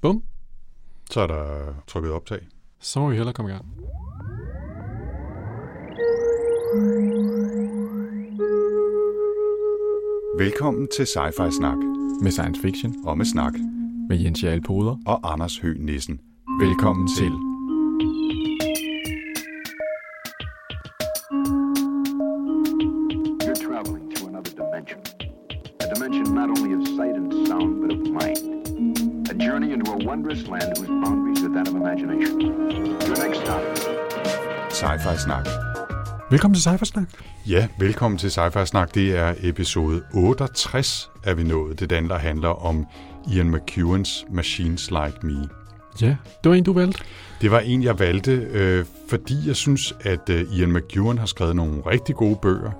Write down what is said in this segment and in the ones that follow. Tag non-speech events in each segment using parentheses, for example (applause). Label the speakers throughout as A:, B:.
A: Bum.
B: Så er der trykket optag.
A: Så må vi hellere komme i gang.
B: Velkommen til Sci-Fi Snak
A: Med science fiction.
B: og med snak
A: Med Jens Jarl Poder.
B: og Anders Høgh Nissen.
A: Velkommen til.
C: You're
B: Snak.
A: Velkommen til Cyphersnak.
B: Ja, velkommen til Sci-Fi Snak. Det er episode 68, er vi nået. Det den, der handler om Ian McEwans Machines Like Me.
A: Ja, det var en, du valgte.
B: Det var en, jeg valgte, øh, fordi jeg synes, at øh, Ian McEwan har skrevet nogle rigtig gode bøger.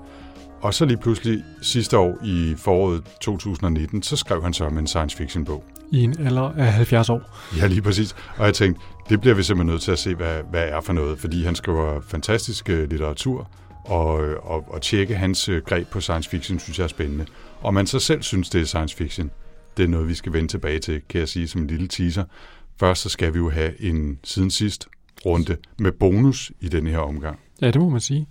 B: Og så lige pludselig sidste år i foråret 2019, så skrev han så om en science fiction bog.
A: I en alder af 70 år.
B: Ja, lige præcis. Og jeg tænkte, det bliver vi simpelthen nødt til at se, hvad, hvad er for noget. Fordi han skriver fantastisk øh, litteratur, og, og, og tjekke hans øh, greb på science fiction, synes jeg er spændende. Og man så selv synes, det er science fiction, det er noget, vi skal vende tilbage til, kan jeg sige som en lille teaser. Først så skal vi jo have en siden sidst runde med bonus i denne her omgang.
A: Ja, det må man sige.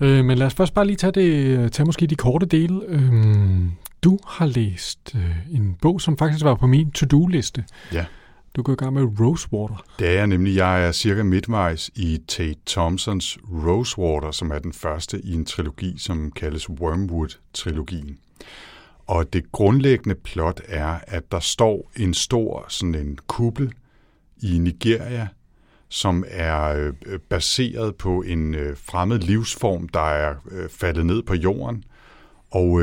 A: Øh, men lad os først bare lige tage, det, tage måske de korte dele. Øhm, du har læst øh, en bog, som faktisk var på min to-do-liste.
B: Ja.
A: Du går i gang med Rosewater.
B: Det er jeg nemlig. Jeg er cirka midtvejs i Tate Thompsons Rosewater, som er den første i en trilogi, som kaldes Wormwood-trilogien. Og det grundlæggende plot er, at der står en stor sådan en kuppel i Nigeria, som er øh, baseret på en øh, fremmed livsform, der er øh, faldet ned på jorden. Og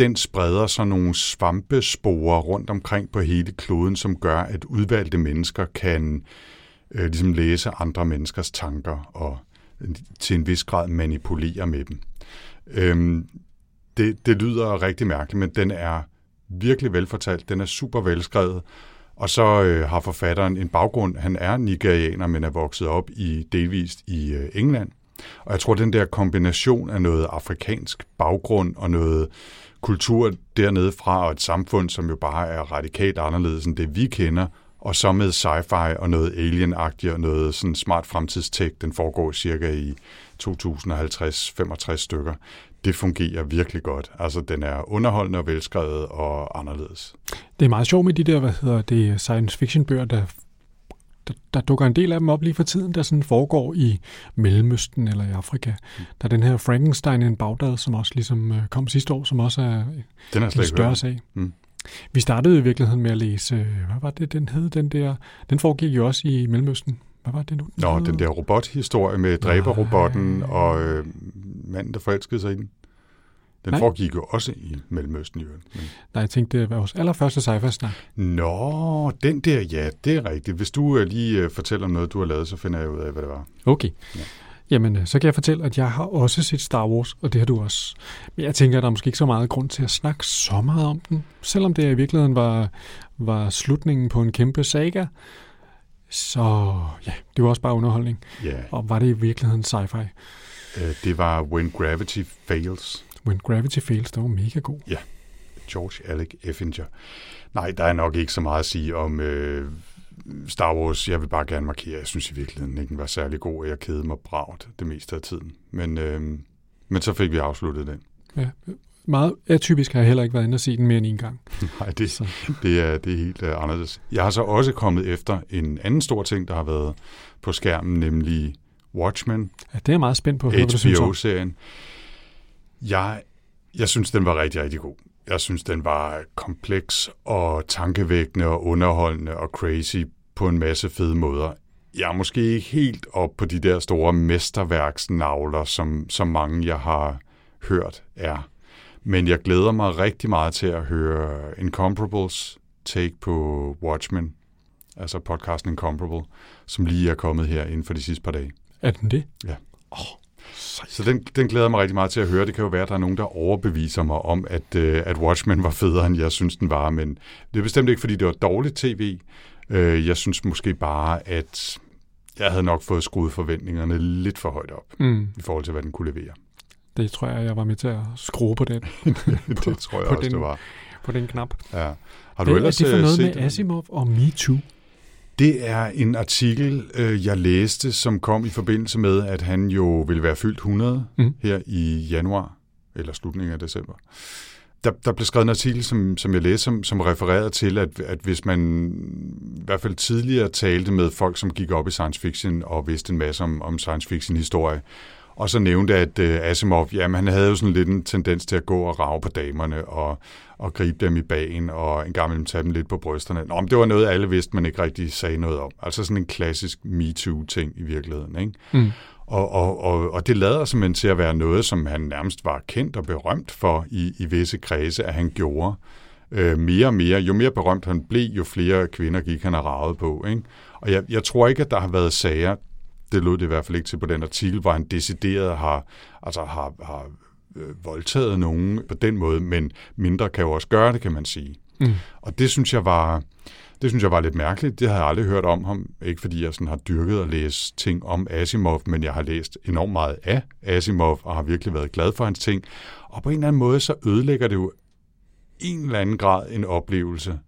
B: den spreder så nogle svampesporer rundt omkring på hele kloden, som gør, at udvalgte mennesker kan øh, ligesom læse andre menneskers tanker og til en vis grad manipulere med dem. Øhm, det, det lyder rigtig mærkeligt, men den er virkelig velfortalt. Den er super velskrevet. Og så øh, har forfatteren en baggrund. Han er nigerianer, men er vokset op i delvist i øh, England. Og jeg tror, den der kombination af noget afrikansk baggrund og noget kultur dernede fra, og et samfund, som jo bare er radikalt anderledes end det, vi kender, og så med sci-fi og noget alien og noget sådan smart fremtidstek, den foregår cirka i 2050-65 stykker. Det fungerer virkelig godt. Altså, den er underholdende og velskrevet og anderledes.
A: Det er meget sjovt med de der, hvad hedder det, science fiction bøger, der, der, der dukker en del af dem op lige for tiden, der sådan foregår i Mellemøsten eller i Afrika. Der er den her Frankenstein in Baghdad, som også ligesom øh, kom sidste år, som også er
B: Den jeg
A: en større
B: hørt.
A: sag.
B: Mm.
A: Vi startede i virkeligheden med at læse, øh, hvad var det, den hed, den der, den foregik jo også i Mellemøsten. Hvad var det nu?
B: Nå,
A: hed?
B: den der robothistorie med dræberrobotten og øh, manden, der forelskede sig i den. Den
A: Nej.
B: foregik jo også i Mellemøsten. Men...
A: Nej, jeg tænkte, det var vores allerførste sci snak
B: Nå, den der, ja, det er rigtigt. Hvis du øh, lige øh, fortæller om noget, du har lavet, så finder jeg ud af, hvad det var.
A: Okay.
B: Ja.
A: Ja. Jamen, øh, så kan jeg fortælle, at jeg har også set Star Wars, og det har du også. Men jeg tænker, at der er måske ikke så meget grund til at snakke så meget om den. Selvom det i virkeligheden var, var slutningen på en kæmpe saga, så ja, det var også bare underholdning.
B: Ja,
A: Og var det i virkeligheden sci-fi?
B: det var When Gravity Fails.
A: When Gravity Fails, det var mega god.
B: George Alec Effinger. Nej, der er nok ikke så meget at sige om øh, Star Wars. Jeg vil bare gerne markere, jeg synes i virkeligheden ikke, den var særlig god, og jeg kedede mig bragt det meste af tiden. Men, øh, men så fik vi afsluttet den.
A: Ja. Meget atypisk har jeg heller ikke været inde og se den mere end en gang. (laughs)
B: Nej, det,
A: Så.
B: det, er, det er helt uh, anderledes. Jeg har så også kommet efter en anden stor ting, der har været på skærmen, nemlig Watchmen,
A: Ja, det er jeg meget spændt på.
B: HBO-serien. Jeg, jeg synes, den var rigtig, rigtig god. Jeg synes, den var kompleks og tankevækkende og underholdende og crazy på en masse fede måder. Jeg er måske ikke helt op på de der store mesterværksnavler, som, som mange jeg har hørt er. Men jeg glæder mig rigtig meget til at høre Incomparables take på Watchmen, altså podcasten Incomparable, som lige er kommet her inden for de sidste par dage.
A: Er den det?
B: Ja.
A: Åh,
B: Så den, den glæder jeg mig rigtig meget til at høre. Det kan jo være, at der er nogen, der overbeviser mig om, at, øh, at Watchmen var federe, end jeg synes, den var. Men det er bestemt ikke, fordi det var dårligt tv. Øh, jeg synes måske bare, at jeg havde nok fået skruet forventningerne lidt for højt op,
A: mm,
B: i forhold til, hvad den kunne levere.
A: det tror jeg, jeg var med til at skrue på den. (laughs)
B: det tror jeg
A: på
B: også,
A: den-
B: det var.
A: på den knap.
B: Ja.
A: Har du Hvad ellers er det for øh, noget med Asimov og MeToo?
B: Det er en artikel, øh, jeg læste, som kom i forbindelse med, at han jo ville være fyldt 100 mm. her i januar, eller slutningen af december. Der, der blev skrevet en artikel, som, som jeg læste, som, som refererede til, at, at hvis man i hvert fald tidligere talte med folk, som gik op i science fiction og vidste en masse om, om science fiction historie, og så nævnte, at uh, Asimov, jamen han havde jo sådan lidt en tendens til at gå og rave på damerne og, og gribe dem i bagen og en gang imellem tage dem lidt på brysterne. Nå, men det var noget, alle vidste, man ikke rigtig sagde noget om. Altså sådan en klassisk MeToo-ting i virkeligheden. Ikke? Mm. Og, og, og, og det lader simpelthen til at være noget, som han nærmest var kendt og berømt for i, i visse kredse, at han gjorde øh, mere og mere. Jo mere berømt han blev, jo flere kvinder gik han og ravet på. Ikke? Og jeg, jeg tror ikke, at der har været sager, det lød det i hvert fald ikke til på den artikel, hvor han decideret har, altså har, har øh, voldtaget nogen på den måde, men mindre kan jo også gøre det, kan man sige. Mm. Og det synes jeg var... Det synes jeg var lidt mærkeligt. Det havde jeg aldrig hørt om ham. Ikke fordi jeg sådan har dyrket at læse ting om Asimov, men jeg har læst enormt meget af Asimov, og har virkelig været glad for hans ting. Og på en eller anden måde, så ødelægger det jo en eller anden grad en oplevelse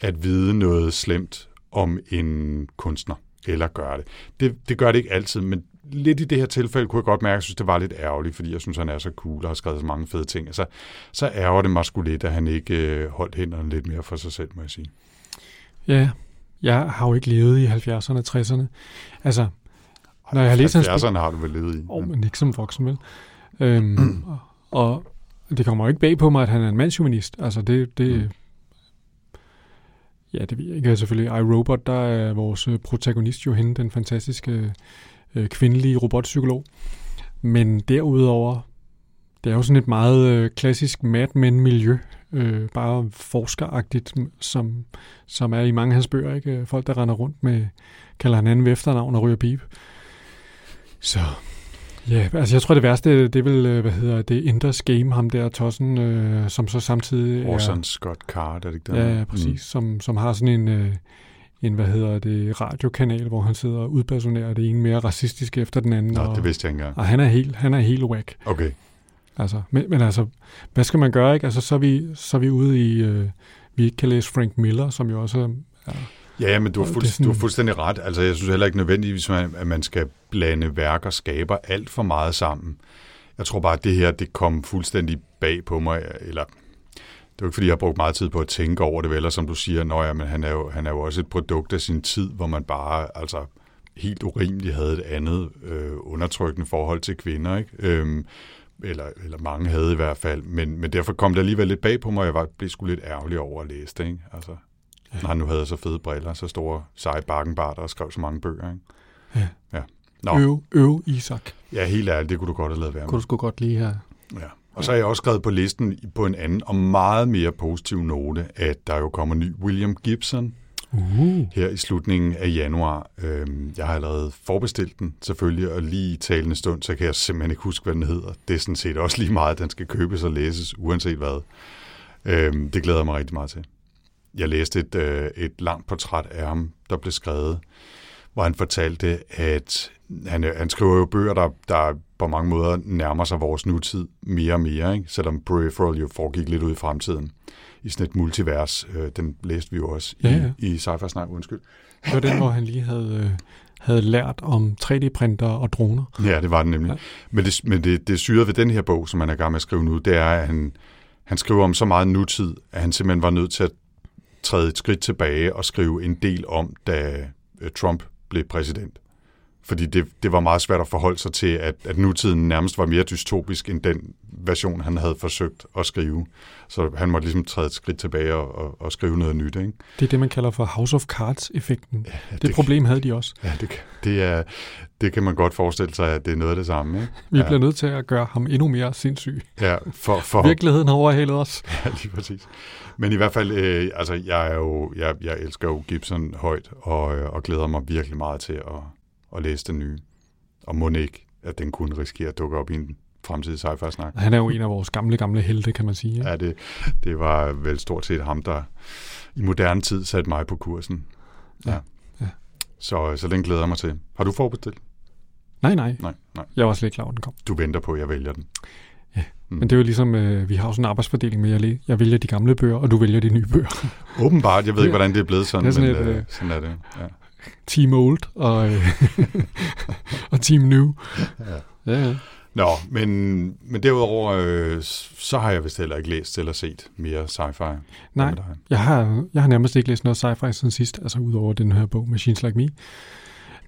B: at vide noget slemt om en kunstner eller gøre det. det. Det gør det ikke altid, men lidt i det her tilfælde kunne jeg godt mærke, at jeg synes, det var lidt ærgerligt, fordi jeg synes, han er så cool og har skrevet så mange fede ting. Så, så ærger det mig sgu lidt, at han ikke øh, holdt hænderne lidt mere for sig selv, må jeg sige.
A: Ja, jeg har jo ikke levet i 70'erne og 60'erne. Altså,
B: når jeg har læst 70'erne har du vel levet i.
A: Åh, oh, men ikke som voksen, vel? Øhm, og, det kommer jo ikke bag på mig, at han er en mandsjuvenist. Altså, det, det, mm. Ja, det ved jeg ikke. Selvfølgelig, iRobot, der er vores protagonist jo hende, den fantastiske øh, kvindelige robotpsykolog. Men derudover, det er jo sådan et meget øh, klassisk Mad Men-miljø, øh, bare forskeragtigt, som, som er i mange af hans bøger. Ikke? Folk, der render rundt med, kalder han anden ved efternavn og ryger pip. Så Ja, altså jeg tror det værste, det er vel, øh, hvad hedder det, Inders Game, ham der Tossen, øh, som så samtidig
B: Orson Scott Card, er det ikke
A: der? Ja, præcis, mm. som, som har sådan en, øh, en, hvad hedder det, radiokanal, hvor han sidder og udpersonerer det ene mere racistiske efter den anden.
B: Nå,
A: og,
B: det vidste jeg ikke engang.
A: Og han er helt, han er helt whack.
B: Okay.
A: Altså, men, men altså, hvad skal man gøre, ikke? Altså, så er vi, så er vi ude i, øh, vi ikke kan læse Frank Miller, som jo også er
B: Ja, men du har, fuld, du har fuldstændig ret. Altså, jeg synes heller ikke nødvendigvis, at man skal blande værk og skaber alt for meget sammen. Jeg tror bare, at det her, det kom fuldstændig bag på mig, eller det er jo ikke, fordi jeg har brugt meget tid på at tænke over det, eller som du siger, nå ja, men han er, jo, han er jo også et produkt af sin tid, hvor man bare altså helt urimeligt havde et andet øh, undertrykkende forhold til kvinder, ikke? Øhm, eller, eller mange havde i hvert fald, men, men derfor kom det alligevel lidt bag på mig, og jeg var, blev sgu lidt ærgerlig over at læse det, ikke? Altså. Ja. Når han nu havde så fede briller, så store seje bakkenbarter og skrev så mange bøger. Ikke?
A: Ja. ja. Nå. Øv, øv Isak.
B: Ja, helt ærligt, det kunne du godt have lavet være med.
A: Kunne du sgu godt lige have.
B: Ja. Og så har jeg også skrevet på listen på en anden og meget mere positiv note, at der jo kommer ny William Gibson uh. her i slutningen af januar. Øhm, jeg har allerede forbestilt den selvfølgelig, og lige i talende stund, så kan jeg simpelthen ikke huske, hvad den hedder. Det er sådan set også lige meget, at den skal købes og læses, uanset hvad. Øhm, det glæder jeg mig rigtig meget til jeg læste et, øh, et langt portræt af ham, der blev skrevet, hvor han fortalte, at han, øh, han skriver jo bøger, der, der på mange måder nærmer sig vores nutid mere og mere, ikke? selvom Peripheral jo foregik lidt ud i fremtiden i sådan et multivers. Øh, den læste vi jo også ja, ja. i, i Sci-Fi Snak, undskyld.
A: Det var den, hvor han lige havde, øh, havde lært om 3D-printer og droner.
B: Ja, det var den nemlig. Ja. Men, det, men det, det syrede ved den her bog, som han er gang med at skrive nu, det er, at han, han skriver om så meget nutid, at han simpelthen var nødt til at træde et skridt tilbage og skrive en del om, da øh, Trump blev præsident. Fordi det, det var meget svært at forholde sig til, at, at nutiden nærmest var mere dystopisk end den version, han havde forsøgt at skrive. Så han måtte ligesom træde et skridt tilbage og, og, og skrive noget nyt. Ikke?
A: Det er det, man kalder for House of Cards-effekten. Ja, det, det problem havde de også.
B: Ja, det, det, er, det kan man godt forestille sig, at det er noget af det samme. Ikke?
A: Vi ja. bliver nødt til at gøre ham endnu mere sindssyg.
B: Ja, for, for...
A: Virkeligheden har overhalet os.
B: Ja, lige præcis. Men i hvert fald, øh, altså, jeg, er jo, jeg, jeg elsker jo Gibson højt, og, øh, og glæder mig virkelig meget til at, at læse den nye. Og må ikke, at den kunne risikere at dukke op i en fremtidig sci snak
A: Han er jo en af vores gamle, gamle helte, kan man sige.
B: Ja, det, det var vel stort set ham, der i moderne tid satte mig på kursen. Ja. ja. ja. Så, så den glæder jeg mig til. Har du forbestilt?
A: Nej, nej.
B: Nej, nej.
A: Jeg var slet ikke klar, den kom.
B: Du venter på, at jeg vælger den.
A: Mm. Men det er jo ligesom, øh, vi har jo sådan en arbejdsfordeling med, jeg, jeg vælger de gamle bøger, og du vælger de nye bøger. (laughs)
B: Åbenbart. Jeg ved ikke, hvordan det er blevet sådan, det er sådan men
A: et,
B: øh, sådan er det. Ja.
A: Team Old og, øh, (laughs) og Team New. Ja. ja, ja.
B: Nå, men, men derudover, øh, så har jeg vist heller ikke læst eller set mere sci-fi.
A: Nej, jeg har, jeg har nærmest ikke læst noget sci-fi siden sidst, altså udover den her bog, Machines Like Me.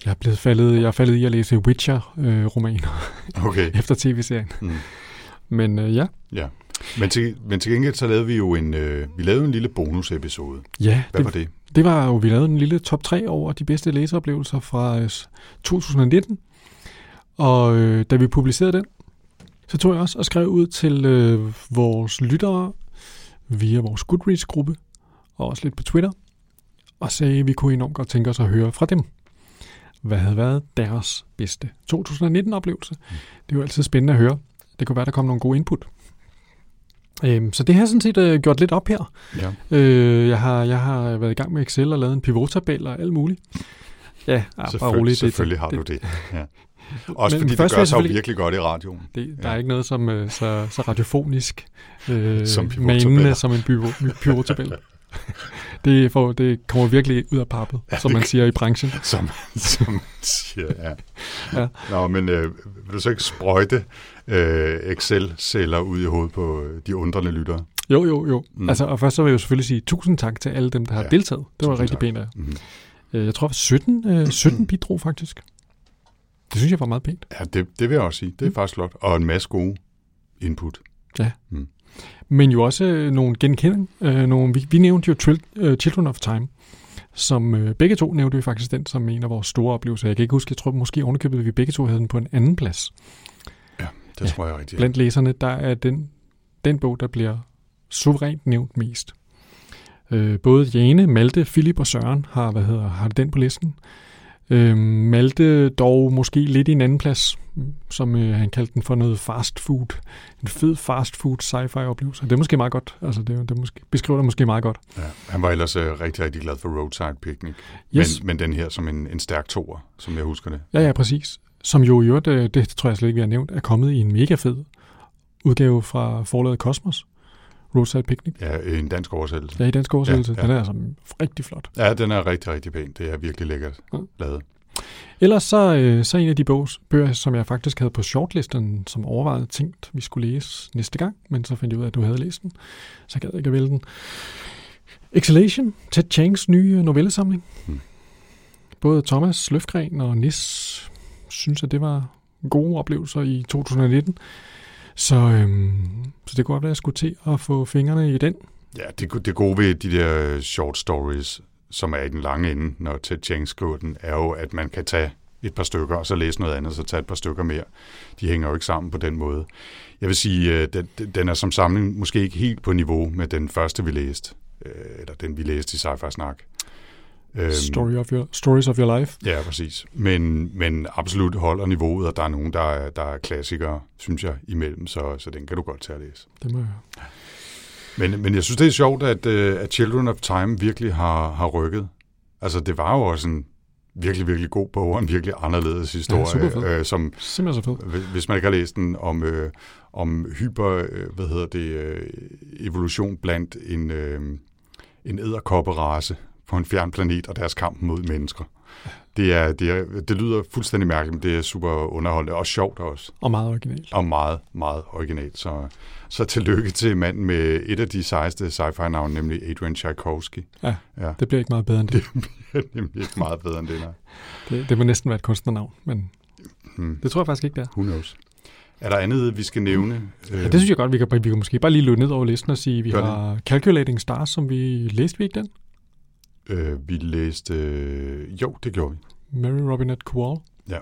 A: Jeg er blevet faldet, jeg er faldet i at læse Witcher-romaner øh, okay. (laughs) efter tv-serien. Mm. Men øh, ja.
B: Ja. Men til, men til gengæld så lavede vi jo en, øh, vi lavede en lille bonusepisode.
A: Ja.
B: Hvad det, var det?
A: Det var jo, vi lavede en lille top 3 over de bedste læseoplevelser fra øh, 2019. Og øh, da vi publicerede den, så tog jeg også og skrev ud til øh, vores lyttere via vores Goodreads-gruppe, og også lidt på Twitter, og sagde, at vi kunne enormt godt tænke os at høre fra dem. Hvad havde været deres bedste 2019-oplevelse? Det er jo altid spændende at høre. Det kunne være, der kom nogle gode input. Øhm, så det har jeg sådan set øh, gjort lidt op her. Ja. Øh, jeg, har, jeg har været i gang med Excel og lavet en pivot-tabel og alt muligt.
B: Ja, ja bare roligt. Selvfølgelig har du det. (laughs) Ja. Også Men fordi det gør sig jo virkelig godt i radioen.
A: Det, der ja. er ikke noget som uh, så, så radiofonisk uh, som manende som en pivot-tabel. (laughs) det, får, det kommer virkelig ud af pappet, ja, som man siger i branchen.
B: Som, som man siger, ja. ja. Nå, men øh, vil du så ikke sprøjte øh, Excel-celler ud i hovedet på øh, de undrende lyttere?
A: Jo, jo, jo. Mm. Altså, og først så vil jeg jo selvfølgelig sige tusind tak til alle dem, der har ja, deltaget. Det var rigtig pænt af mm. Jeg tror, 17, øh, (clears throat) 17 bidrog faktisk. Det synes jeg var meget pænt.
B: Ja, det, det vil jeg også sige. Det er mm. faktisk flot. Og en masse gode input.
A: Ja. Mm. Men jo også øh, nogle genkending. Øh, nogle, vi, vi nævnte jo Tril, uh, Children of Time, som øh, begge to nævnte vi faktisk den som en af vores store oplevelser. Jeg kan ikke huske, jeg tror måske ovenikøbet, at vi begge to havde den på en anden plads.
B: Det ja, tror jeg rigtigt.
A: Blandt læserne, der er den, den bog, der bliver suverænt nævnt mest. Øh, både Jane, Malte, Philip og Søren har, hvad hedder, har den på listen. Øh, Malte dog måske lidt i en anden plads, som øh, han kaldte den for noget fast food. En fed fast food sci-fi oplevelse. Det er måske meget godt. Altså, det, det måske, beskriver det måske meget godt.
B: Ja, han var ellers øh, rigtig, rigtig glad for Roadside Picnic. Yes. Men, men den her som en, en stærk toer, som jeg husker det.
A: Ja, ja, præcis. Som jo i øvrigt, øh, det tror jeg slet ikke, vi har nævnt, er kommet i en mega fed udgave fra forlaget Kosmos. Roadside Picnic.
B: Ja, en dansk oversættelse.
A: Ja, i dansk oversættelse. Ja, ja. Den er altså rigtig flot.
B: Ja, den er rigtig, rigtig pæn. Det er virkelig lækkert ja. lavet.
A: Ellers så, øh, så en af de bogs, bøger, som jeg faktisk havde på shortlisten, som overvejede tænkt, vi skulle læse næste gang, men så fandt jeg ud af, at du havde læst den, så gad jeg ikke at vælge den. Exhalation, Ted Changs nye novellesamling. Hmm. Både Thomas Løfgren og Nis synes, at det var gode oplevelser i 2019. Så, øhm, så det kunne godt være, at jeg skulle til at få fingrene i den.
B: Ja, det, det gode ved de der short stories, som er i den lange ende, når Ted Chiang skriver den, er jo, at man kan tage et par stykker, og så læse noget andet, så tage et par stykker mere. De hænger jo ikke sammen på den måde. Jeg vil sige, øh, den, den er som samling måske ikke helt på niveau med den første, vi læste, øh, eller den, vi læste i Sci-Fi Snak.
A: Øhm, Story of your, stories of your life.
B: Ja, præcis. Men, men absolut holder niveauet, og der er nogen, der er, der er klassikere, synes jeg, imellem, så, så den kan du godt tage at læse.
A: Det må jeg
B: men, men jeg synes, det er sjovt, at, øh, at Children of Time virkelig har, har rykket. Altså, det var jo også en virkelig, virkelig god bog, og en virkelig anderledes historie.
A: Ja, øh, som, Simpelthen så fed.
B: Hvis man ikke har læst den om, øh, om hyper, øh, hvad hedder det, øh, evolution blandt en, øh, en æderkopperace, på en fjern planet og deres kamp mod mennesker. Det, er, det, er, det lyder fuldstændig mærkeligt, men det er super underholdende og sjovt også.
A: Og meget originalt.
B: Og meget, meget originalt. Så, så tillykke til manden med et af de sejeste sci-fi-navne, nemlig Adrian Tchaikovsky.
A: Ja, ja, det bliver ikke meget bedre end det. (laughs)
B: Det bliver nemlig ikke meget bedre end det, nej.
A: Det, det må næsten være et kunstnernavn, men hmm. det tror jeg faktisk ikke, det er.
B: Who knows? Er der andet, vi skal nævne?
A: Ja, det synes jeg godt, vi kan, vi kan måske bare lige løbe ned over listen og sige, vi Gør har det. Calculating Stars, som vi læste vi ikke den?
B: Øh, vi læste... Øh, jo, det gjorde vi.
A: Mary Robinette Kowal.
B: Ja.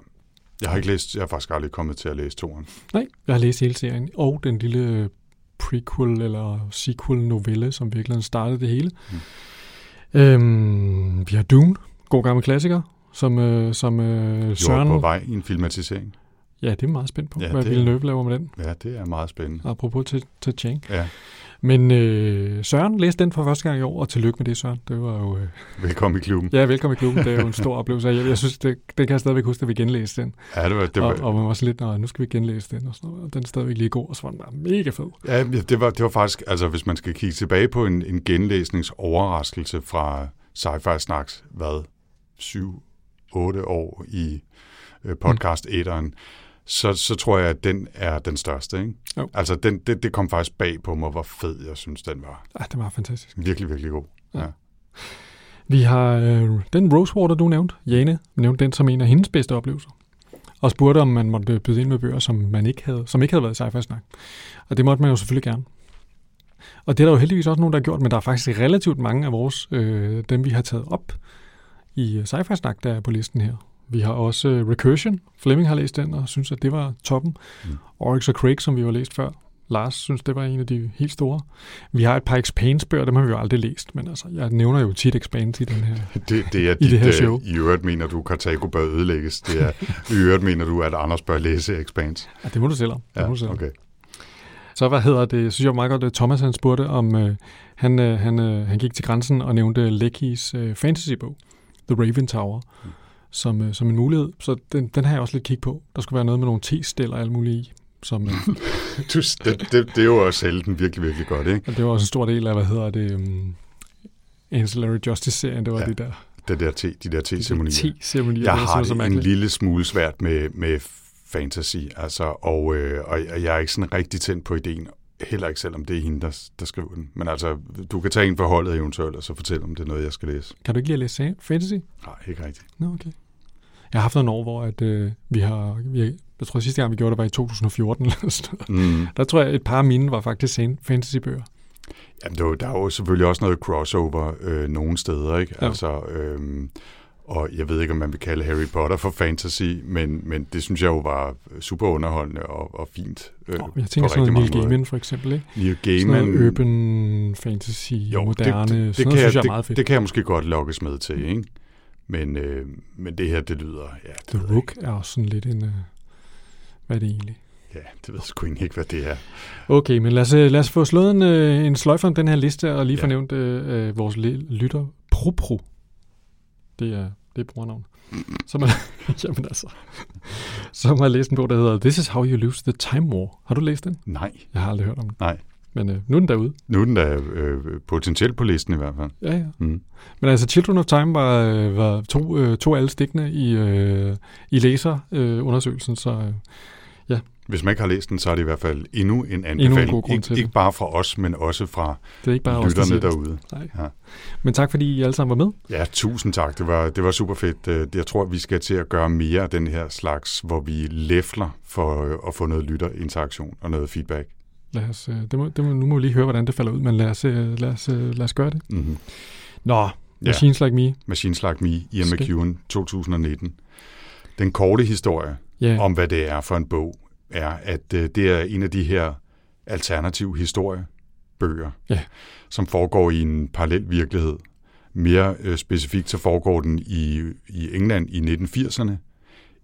B: Jeg har ikke læst... Jeg har faktisk aldrig kommet til at læse toren.
A: Nej, jeg har læst hele serien. Og den lille prequel eller sequel novelle, som virkelig startede det hele. Hmm. Øhm, vi har Dune, god gammel klassiker, som, øh, som øh,
B: Søren... Jo, på vej i en filmatisering.
A: Ja, det er meget spændt på,
B: Ja,
A: hvad Villeneuve laver med den.
B: Ja, det er meget spændende.
A: Apropos til, til Chang.
B: Ja,
A: Men øh, Søren læste den for første gang i år, og tillykke med det, Søren. Det var jo... Øh,
B: velkommen i klubben.
A: ja, velkommen i klubben. Det er jo en stor (laughs) oplevelse. Jeg, jeg synes, det, det kan jeg stadigvæk huske, at vi genlæste den.
B: Ja, det var, det var,
A: og, og man var sådan lidt, "Nå, nu skal vi genlæse den, og, sådan noget, og den er stadigvæk lige god, og så var den bare mega fed.
B: Ja, det var, det var faktisk, altså hvis man skal kigge tilbage på en, en genlæsningsoverraskelse fra Sci-Fi Snacks, hvad, syv, otte år i øh, podcast etteren, så, så tror jeg, at den er den største. Ikke?
A: Jo.
B: Altså den, det, det kom faktisk bag på mig, hvor fed jeg synes, den var.
A: Ja, det var fantastisk.
B: Virkelig, virkelig god.
A: Ja.
B: Ja.
A: Vi har øh, den Rosewater, du nævnte, Jane, nævnte den som en af hendes bedste oplevelser. Og spurgte, om man måtte byde ind med bøger, som, man ikke havde, som ikke havde været i sci-fi snak. Og det måtte man jo selvfølgelig gerne. Og det er der jo heldigvis også nogen, der har gjort, men der er faktisk relativt mange af vores, øh, dem vi har taget op i øh, sci-fi snak, der er på listen her. Vi har også øh, Recursion. Fleming har læst den og synes, at det var toppen.
B: Mm.
A: Oryx og Craig, som vi har læst før. Lars synes, det var en af de helt store. Vi har et par Expanse-bøger, dem har vi jo aldrig læst, men altså, jeg nævner jo tit Expanse i den her. (laughs)
B: Det, det er
A: I det her
B: dit,
A: show.
B: øh, I øvrigt mener du, Kartago bør ødelægges. Det er, (laughs) I øvrigt mener du, at Anders bør læse Expanse.
A: Ja, det må du selv om. Det
B: Ja,
A: må du selv
B: okay.
A: Så hvad hedder det? Jeg synes jeg meget godt, at Thomas han spurgte om, øh, han, øh, han, øh, han gik til grænsen og nævnte Lekkies øh, fantasybog, The Raven Tower,
B: Mm.
A: Som, øh, som en mulighed. Så den, den har jeg også lidt kig på. Der skulle være noget med nogle te-stil og alt muligt i. Som, øh, (laughs)
B: Du, det, det, det er jo også den virkelig, virkelig godt, ikke?
A: og det var også en stor del af, hvad hedder det, um, Ancillary Justice-serien, det var
B: Ja,
A: det der.
B: Det der te, de der te-ceremonier.
A: Te-ceremonier.
B: Jeg har det en lille smule svært med, med fantasy, altså, og, øh, og jeg er ikke sådan rigtig tændt på ideen, heller ikke selvom det er hende, der, der skriver den. Men altså, du kan tage en for holdet eventuelt, og så fortælle, om det er noget, jeg skal læse.
A: Kan du ikke lide at læse fantasy?
B: Nej, ikke rigtigt.
A: Nå, okay. Jeg har haft nogle år, hvor at, øh, vi har, vi, jeg tror sidste gang, vi gjorde det, var i 2014 eller sådan noget.
B: Mm.
A: Der tror jeg, et par af mine var faktisk fan- fantasybøger.
B: Jamen, der, er der er jo selvfølgelig også noget crossover øh, nogle steder, ikke?
A: Ja.
B: Altså, øhm, og jeg ved ikke, om man vil kalde Harry Potter for fantasy, men, men det synes jeg jo var super underholdende og, og fint. Øh,
A: Oh, jeg tænker sådan noget Neil. Gaiman for eksempel, ikke?
B: Neil
A: Sådan
B: Gaiman,
A: noget urban fantasy, jo, moderne, det, det,
B: det,
A: sådan
B: kan
A: noget, synes jeg er
B: det,
A: meget fedt.
B: Det kan jeg måske godt lokkes med til, ikke? Men, øh, men det her, det lyder... Ja, det
A: The Rook er også sådan lidt en... Øh, hvad er det egentlig?
B: Ja, det ved jeg sgu ikke, hvad det er.
A: Okay, men lad os, øh, lad os få slået en, øh, en sløjfe om den her liste, og lige
B: Ja.
A: fornævnt øh, øh, vores lytter Propro. Det er, det er brugernavn. Som er, (laughs) jamen altså, som har læst en bog, der hedder This is how you lose the time war. Har du læst den?
B: Nej,
A: Jeg har aldrig hørt om den.
B: nej.
A: Men øh, nu er den derude.
B: Nu er den da øh, potentielt på listen i hvert fald.
A: Ja, ja.
B: Mm.
A: Men altså, Children of Time var, øh, var to, øh, to alle stikkene i, øh, i læserundersøgelsen, øh, undersøgelsen, så øh,
B: Hvis man ikke har læst den, så er det i hvert fald endnu en anbefaling.
A: god grund
B: ikke,
A: til det.
B: ikke bare fra os, men også fra
A: det er ikke bare os, der
B: lytterne
A: siger det.
B: derude.
A: Nej.
B: Ja.
A: Men tak, fordi I alle sammen var med.
B: Ja, tusind tak. Det var, det var super fedt. Øh, Jeg tror, vi skal til at gøre mere af den her slags, hvor vi læfler for øh, at få noget lytterinteraktion og noget feedback.
A: Lad os, øh, det må, det må, nu må vi lige høre, hvordan det falder ud, men lad os, øh, lad os, øh, lad os gøre det.
B: Mm-hmm.
A: Nå,
B: Ja.
A: Machines Like Me.
B: Machines Like Me, Ian McEwan, 2019. Den korte historie
A: Ja,
B: om, hvad det er for en bog, er, at øh, det er en af de her alternative historiebøger,
A: Ja.
B: som foregår i en parallel virkelighed. Mere øh, specifikt så foregår den i, i England i 1980'erne,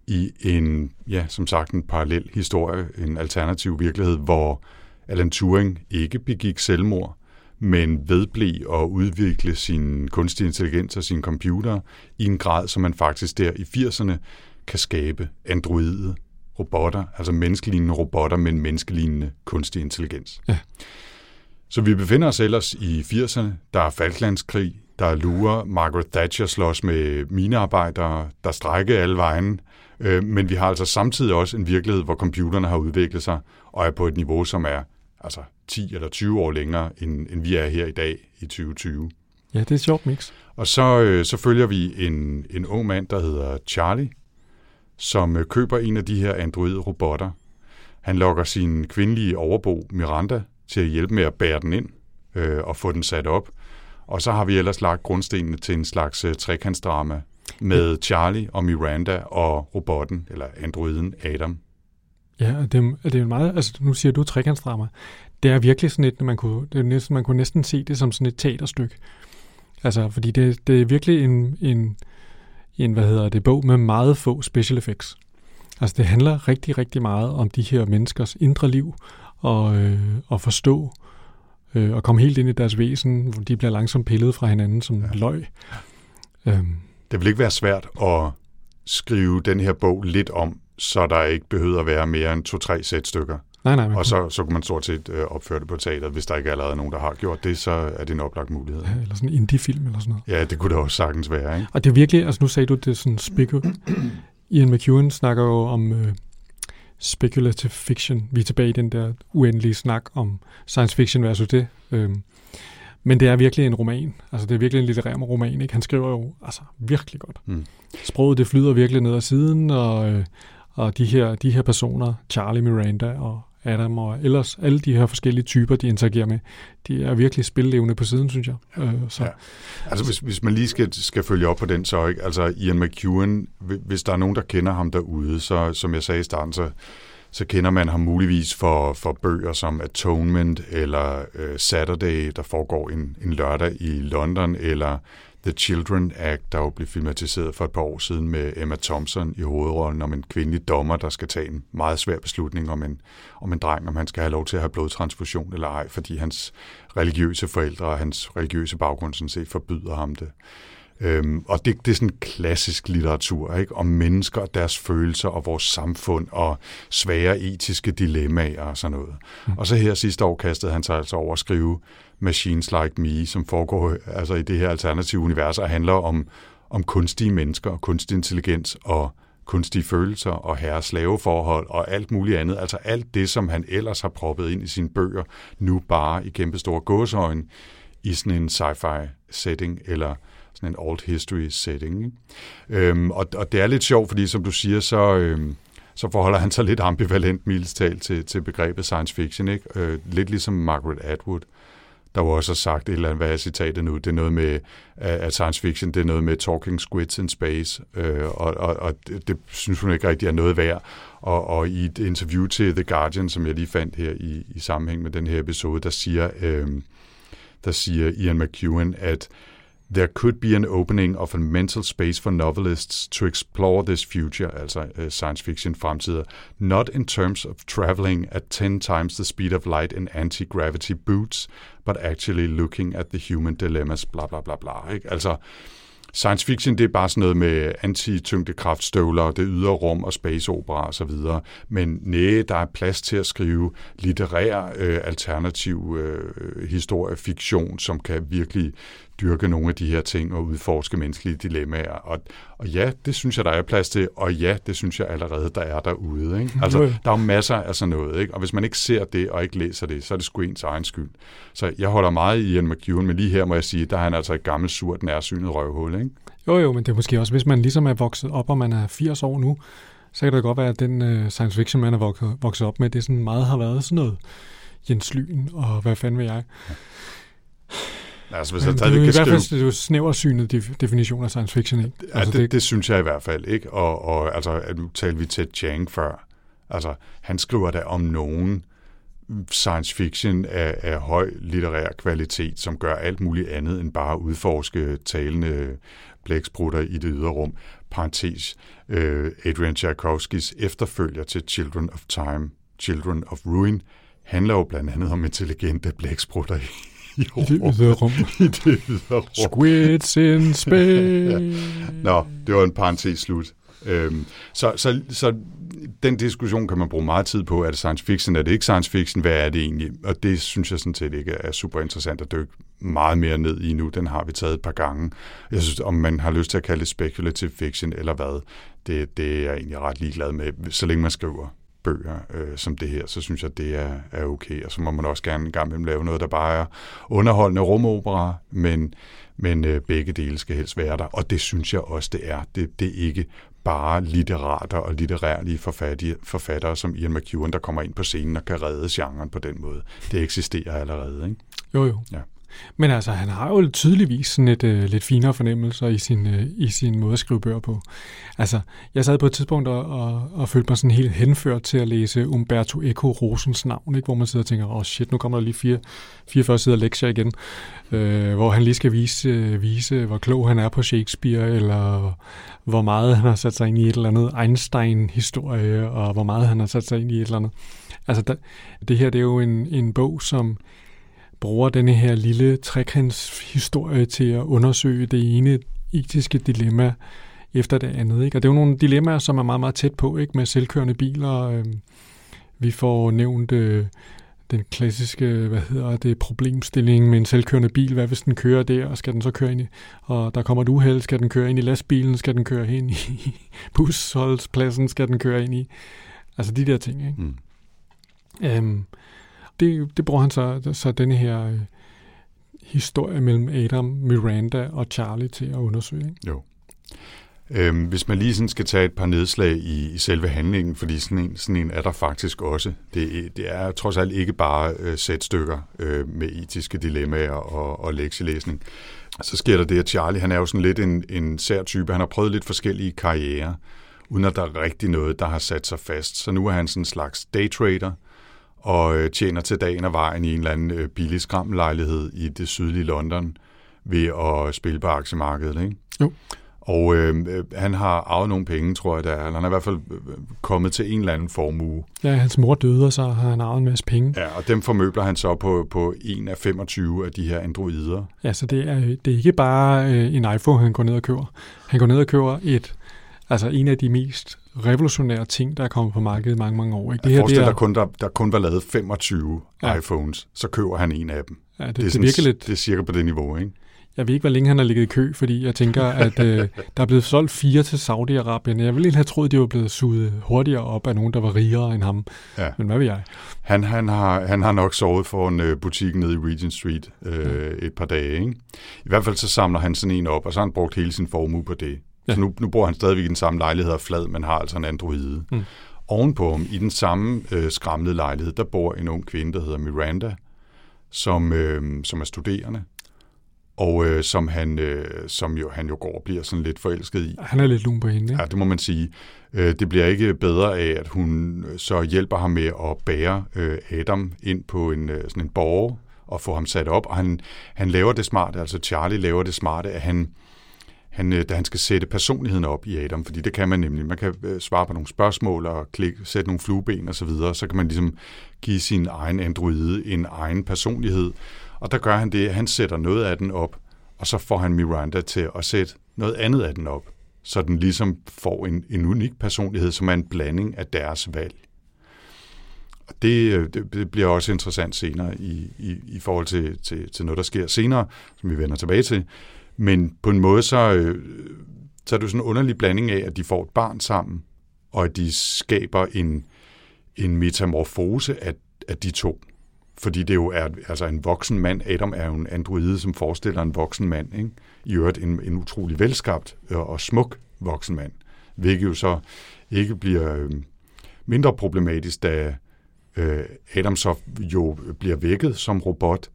B: i en, ja, som sagt, en parallel historie, en alternativ virkelighed, hvor Alan Turing ikke begik selvmord, men vedblev at udvikle sin kunstig intelligens og sin computer i en grad, som man faktisk der i 80'erne kan skabe androide robotter, altså menneskelignende robotter med en menneskelignende kunstig intelligens.
A: Ja.
B: Så vi befinder os ellers i 80'erne. Der er Falklandskrig, der er lurer, Margaret Thatcher slås med minearbejdere, der strækker alle vejen. Øh, Men vi har altså samtidig også en virkelighed, hvor computerne har udviklet sig og er på et niveau, som er altså 10 eller 20 år længere, end, end vi er her i dag i 2020.
A: ja, det er et sjovt mix.
B: Og så, øh, så følger vi en, en ung mand, der hedder Charlie, som øh, køber en af de her android-robotter. Han lokker sin kvindelige overbo Miranda til at hjælpe med at bære den ind øh, og få den sat op. Og så har vi ellers lagt grundstenene til en slags øh, trekantsdrama med Charlie og Miranda og robotten, eller androiden Adam.
A: Ja, og det, er- det er meget, altså nu siger du trekantsdrama. Det er virkelig sådan et, man kunne, det er næsten, man kunne næsten se det som sådan et teaterstykke. Altså, fordi det, det er virkelig en, en, en, hvad hedder det, bog med meget få special effects. Altså det handler rigtig, rigtig meget om de her menneskers indre liv, og øh, at forstå øh, og komme helt ind i deres væsen, hvor de bliver langsomt pillet fra hinanden som ja. løg.
B: Øhm. Det vil ikke være svært at skrive den her bog lidt om, så der ikke behøver at være mere end to-tre sæt stykker.
A: Nej, nej.
B: Og så, så kunne man stort set øh, opføre det på teateret. Hvis der ikke allerede er nogen, der har gjort det, så er det en oplagt mulighed.
A: Ja, eller sådan en indie-film eller sådan noget.
B: Ja, det kunne det også sagtens være. Ikke?
A: Og det er virkelig, altså nu sagde du, det er sådan spekul... Ian McEwan snakker jo om øh, speculative fiction. Vi er tilbage i den der uendelige snak om science fiction versus det. Øh, men det er virkelig en roman. Altså, det er virkelig en litterær roman. Ikke? Han skriver jo altså, virkelig godt. Mm. Sproget, det flyder virkelig ned ad siden, og, øh, og de, her, de her personer, Charlie Miranda og Adam og ellers alle de her forskellige typer, de interagerer med, de er virkelig spillevende på siden, synes jeg. Øh,
B: så. Ja. Altså hvis, hvis man lige skal, skal følge op på den, så ikke? Altså Ian McEwan, hvis der er nogen, der kender ham derude, så som jeg sagde i starten, så, så kender man ham muligvis for, for bøger som Atonement eller øh, Saturday, der foregår en, en lørdag i London, eller The Children Act, der jo blev filmatiseret for et par år siden med Emma Thompson i hovedrollen om en kvindelig dommer, der skal tage en meget svær beslutning om en, om en dreng, om han skal have lov til at have blodtransfusion eller ej, fordi hans religiøse forældre og hans religiøse baggrund sådan set forbyder ham det. Øhm, og det, det er sådan klassisk litteratur, ikke? om mennesker og deres følelser og vores samfund og svære etiske dilemmaer og sådan noget. Mm. Og så her sidste år kastede han sig altså over at skrive Machines Like Me, som foregår altså i det her alternative univers og handler om, om kunstige mennesker og kunstig intelligens og kunstige følelser og herre-slaveforhold og alt muligt andet. Altså alt det, som han ellers har proppet ind i sine bøger, nu bare i kæmpe store gåsøjne i sådan en sci-fi setting eller sådan en old history setting. Ikke? Øhm, og, og det er lidt sjovt, fordi som du siger, så, øhm, så forholder han sig lidt ambivalent mildstal til, til begrebet science fiction. Ikke? Øh, lidt ligesom Margaret Atwood, der var også sagt et eller andet, hvad er citatet nu, det er noget med, at science fiction, det er noget med talking squids in space, øh, og, og, og det, det synes hun ikke rigtig er noget værd. Og, og i et interview til The Guardian, som jeg lige fandt her i, i sammenhæng med den her episode, der siger, øh, der siger Ian McEwan, at There could be an opening of a mental space for novelists to explore this future, altså uh, science fiction fremtider, not in terms of traveling at 10 times the speed of light in anti-gravity boots, but actually looking at the human dilemmas, bla bla bla bla. Ikke? Altså, Science fiction, det er bare sådan noget med anti-tyngdekraftstøvler, det ydre rum og space opera og så videre. Men næ, der er plads til at skrive litterær øh, alternativ øh, historiefiktion, som kan virkelig dyrke nogle af de her ting og udforske menneskelige dilemmaer. Og, og ja, det synes jeg, der er plads til, og ja, det synes jeg allerede, der er derude. Ikke? (laughs) Altså, der er jo masser af sådan noget, ikke? og hvis man ikke ser det og ikke læser det, så er det sgu ens egen skyld. Så jeg holder meget i Ian McEwan, men lige her må jeg sige, der er han altså et gammelt surt nærsynet røvhul. Ikke?
A: Jo, jo, men det er måske også, hvis man ligesom er vokset op, og man er 80 år nu, så kan det godt være, at den uh, science fiction, man er vokset, vokset op med, det sådan meget har været sådan noget Jens Lyn, og hvad fanden vil jeg. Ja.
B: Altså, hvis jeg tager, det, det,
A: i hvert fald det er jo snæversynet definition af science fiction, ikke?
B: Ja, altså, det, det, det, synes jeg i hvert fald, ikke? Og, og altså, nu talte vi til Chang før. Altså, han skriver da om nogen science fiction af, af høj litterær kvalitet, som gør alt muligt andet end bare at udforske talende blæksprutter i det ydre rum. Parentes, øh, Adrian Tchaikovskis efterfølger til Children of Time, Children of Ruin, handler jo blandt andet om intelligente blæksprutter i,
A: i, I det rum. (laughs)
B: I det rum.
A: Squids in space. ja. (laughs)
B: Nå, det var en parentes slut. Øhm, så, så, så den diskussion kan man bruge meget tid på. Er det science fiction? Er det ikke science fiction? Hvad er det egentlig? Og det synes jeg sådan set ikke er super interessant at dykke meget mere ned i nu. Den har vi taget et par gange. Jeg synes, om man har lyst til at kalde det speculative fiction eller hvad, det, det er jeg egentlig ret ligeglad med, så længe man skriver bøger øh, som det her, så synes jeg, det er, er okay. Og så må man også gerne en gang imellem lave noget, der bare er underholdende rumopera, men, men øh, begge dele skal helst være der. Og det synes jeg også, det er. Det, det er ikke bare litterater og litterære forfattere, forfattere som Ian McEwan, der kommer ind på scenen og kan redde genren på den måde. Det eksisterer allerede, ikke?
A: Jo, jo.
B: Ja.
A: Men altså, han har jo tydeligvis sådan et øh, lidt finere fornemmelser i sin, øh, i sin måde at skrive bøger på. Altså, jeg sad på et tidspunkt og, og, og følte mig sådan helt henført til at læse Umberto Eco Rosens navn, ikke? hvor man sidder og tænker, åh oh shit, nu kommer der lige fire, 44 sider lektier igen, øh, hvor han lige skal vise, øh, vise, hvor klog han er på Shakespeare, eller hvor meget han har sat sig ind i et eller andet Einstein-historie, og hvor meget han har sat sig ind i et eller andet. Altså, der, det her det er jo en, en bog, som bruger denne her lille trekantshistorie til at undersøge det ene etiske dilemma efter det andet. Ikke? Og det er jo nogle dilemmaer, som er meget, meget tæt på, ikke med selvkørende biler. Øh, vi får nævnt øh, den klassiske, hvad hedder det, problemstilling med en selvkørende bil. Hvad hvis den kører der, og skal den så køre ind i, og der kommer et uheld, skal den køre ind i lastbilen, skal den køre ind i (laughs) busholdspladsen, skal den køre ind i. Altså de der ting, ikke? Mm. Øhm, det, det bruger han så, så denne her øh, historie mellem Adam, Miranda og Charlie til at undersøge. Ikke?
B: Jo. Øhm, hvis man lige sådan skal tage et par nedslag i, i selve handlingen, fordi sådan en, sådan en er der faktisk også. Det, det er trods alt ikke bare øh, sætstykker øh, med etiske dilemmaer og, og lektielæsning. Så sker der det, at Charlie han er jo sådan lidt en, en sær type. Han har prøvet lidt forskellige karrierer, uden at der er rigtig noget, der har sat sig fast. Så nu er han sådan en slags daytrader, og øh, tjener til dagen og vejen i en eller anden øh, billig skramlejlighed i det sydlige London ved at spille på aktiemarkedet. Ikke?
A: Jo.
B: Og øh, han har arvet nogle penge, tror jeg, der er. Han er i hvert fald øh, kommet til en eller anden formue.
A: Ja, hans mor døde, og så har han arvet en masse penge.
B: Ja, og dem formøbler han så på, på en af 25 af de her androider.
A: Ja, så det er, det er ikke bare øh, en iPhone, han går ned og køber. Han går ned og køber et, altså en af de mest revolutionære ting, der er kommet på markedet i mange, mange år. Ikke?
B: Det her, Forestil dig, der kun, der, der kun var lavet 25 ja. iPhones, så køber han en af dem.
A: Ja, det, det, er sådan, det, lidt...
B: det er cirka på det niveau, ikke?
A: Jeg ved ikke, hvor længe han har ligget i kø, fordi jeg tænker, at øh, der er blevet solgt fire til Saudi-Arabien. Jeg ville have troet, at de var blevet suget hurtigere op af nogen, der var rigere end ham. Ja. Men hvad ved jeg?
B: Han, han, har, han har nok sovet for en øh, butik nede i Regent Street øh, ja. et par dage. Ikke? I hvert fald så samler han sådan en op, og så har han brugt hele sin formue på det. Ja. Så nu, nu bor han stadigvæk i den samme lejlighed og flad, men har altså en androide. Mm. Ovenpå ham, i den samme øh, skramlede lejlighed, der bor en ung kvinde, der hedder Miranda, som, øh, som er studerende, og øh, som, han, øh, som jo, han jo går og bliver sådan lidt forelsket i.
A: Han er lidt lun på hende, ikke?
B: Ja, det må man sige. Øh, det bliver ikke bedre af, at hun øh, så hjælper ham med at bære øh, Adam ind på en, øh, sådan en borg og få ham sat op, og han, han laver det smarte, altså Charlie laver det smarte, at han, han, øh, da han skal sætte personligheden op i Adam, fordi det kan man nemlig. Man kan øh, svare på nogle spørgsmål og klikke, sætte nogle flueben og så videre, så kan man ligesom give sin egen androide en egen personlighed. Og der gør han det, at han sætter noget af den op, og så får han Miranda til at sætte noget andet af den op, så den ligesom får en, en unik personlighed, som er en blanding af deres valg. Og det, øh, det, det bliver også interessant senere i, i, i forhold til, til, til noget, der sker senere, som vi vender tilbage til. Men på en måde, så, øh, så er det jo sådan en underlig blanding af, at de får et barn sammen, og at de skaber en, en metamorfose af, af de to. Fordi det jo er altså en voksen mand. Adam er jo en androide, som forestiller en voksen mand. Ikke? I øvrigt en, en utrolig velskabt øh, og smuk voksen mand. Hvilket jo så ikke bliver øh, mindre problematisk, da øh, Adam så jo bliver vækket som robot,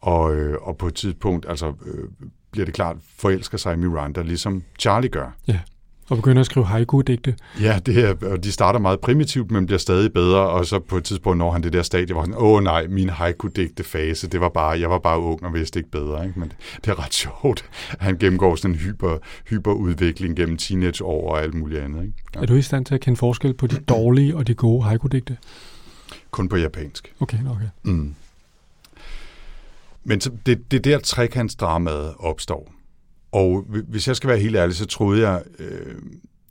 B: og, øh, og på et tidspunkt altså, øh, bliver det klart, forelsker sig i Miranda, ligesom Charlie gør.
A: Ja, og begynder at skrive haiku-digte.
B: Ja, det er, og de starter meget primitivt, men bliver stadig bedre, og så på et tidspunkt når han det der stadie, hvor han, åh nej, min haiku-digte-fase, det var bare, jeg var bare ung og vidste ikke bedre, ikke? men det er ret sjovt, at han gennemgår sådan en hyper, hyperudvikling gennem teenageår og alt muligt andet. Ikke?
A: Ja. Er du i stand til at kende forskel på de dårlige og de gode haiku-digte?
B: Kun på japansk.
A: Okay, okay. Mm.
B: Men så det, det der trekantsdramaet opstår. Og hvis jeg skal være helt ærlig, så troede jeg, øh,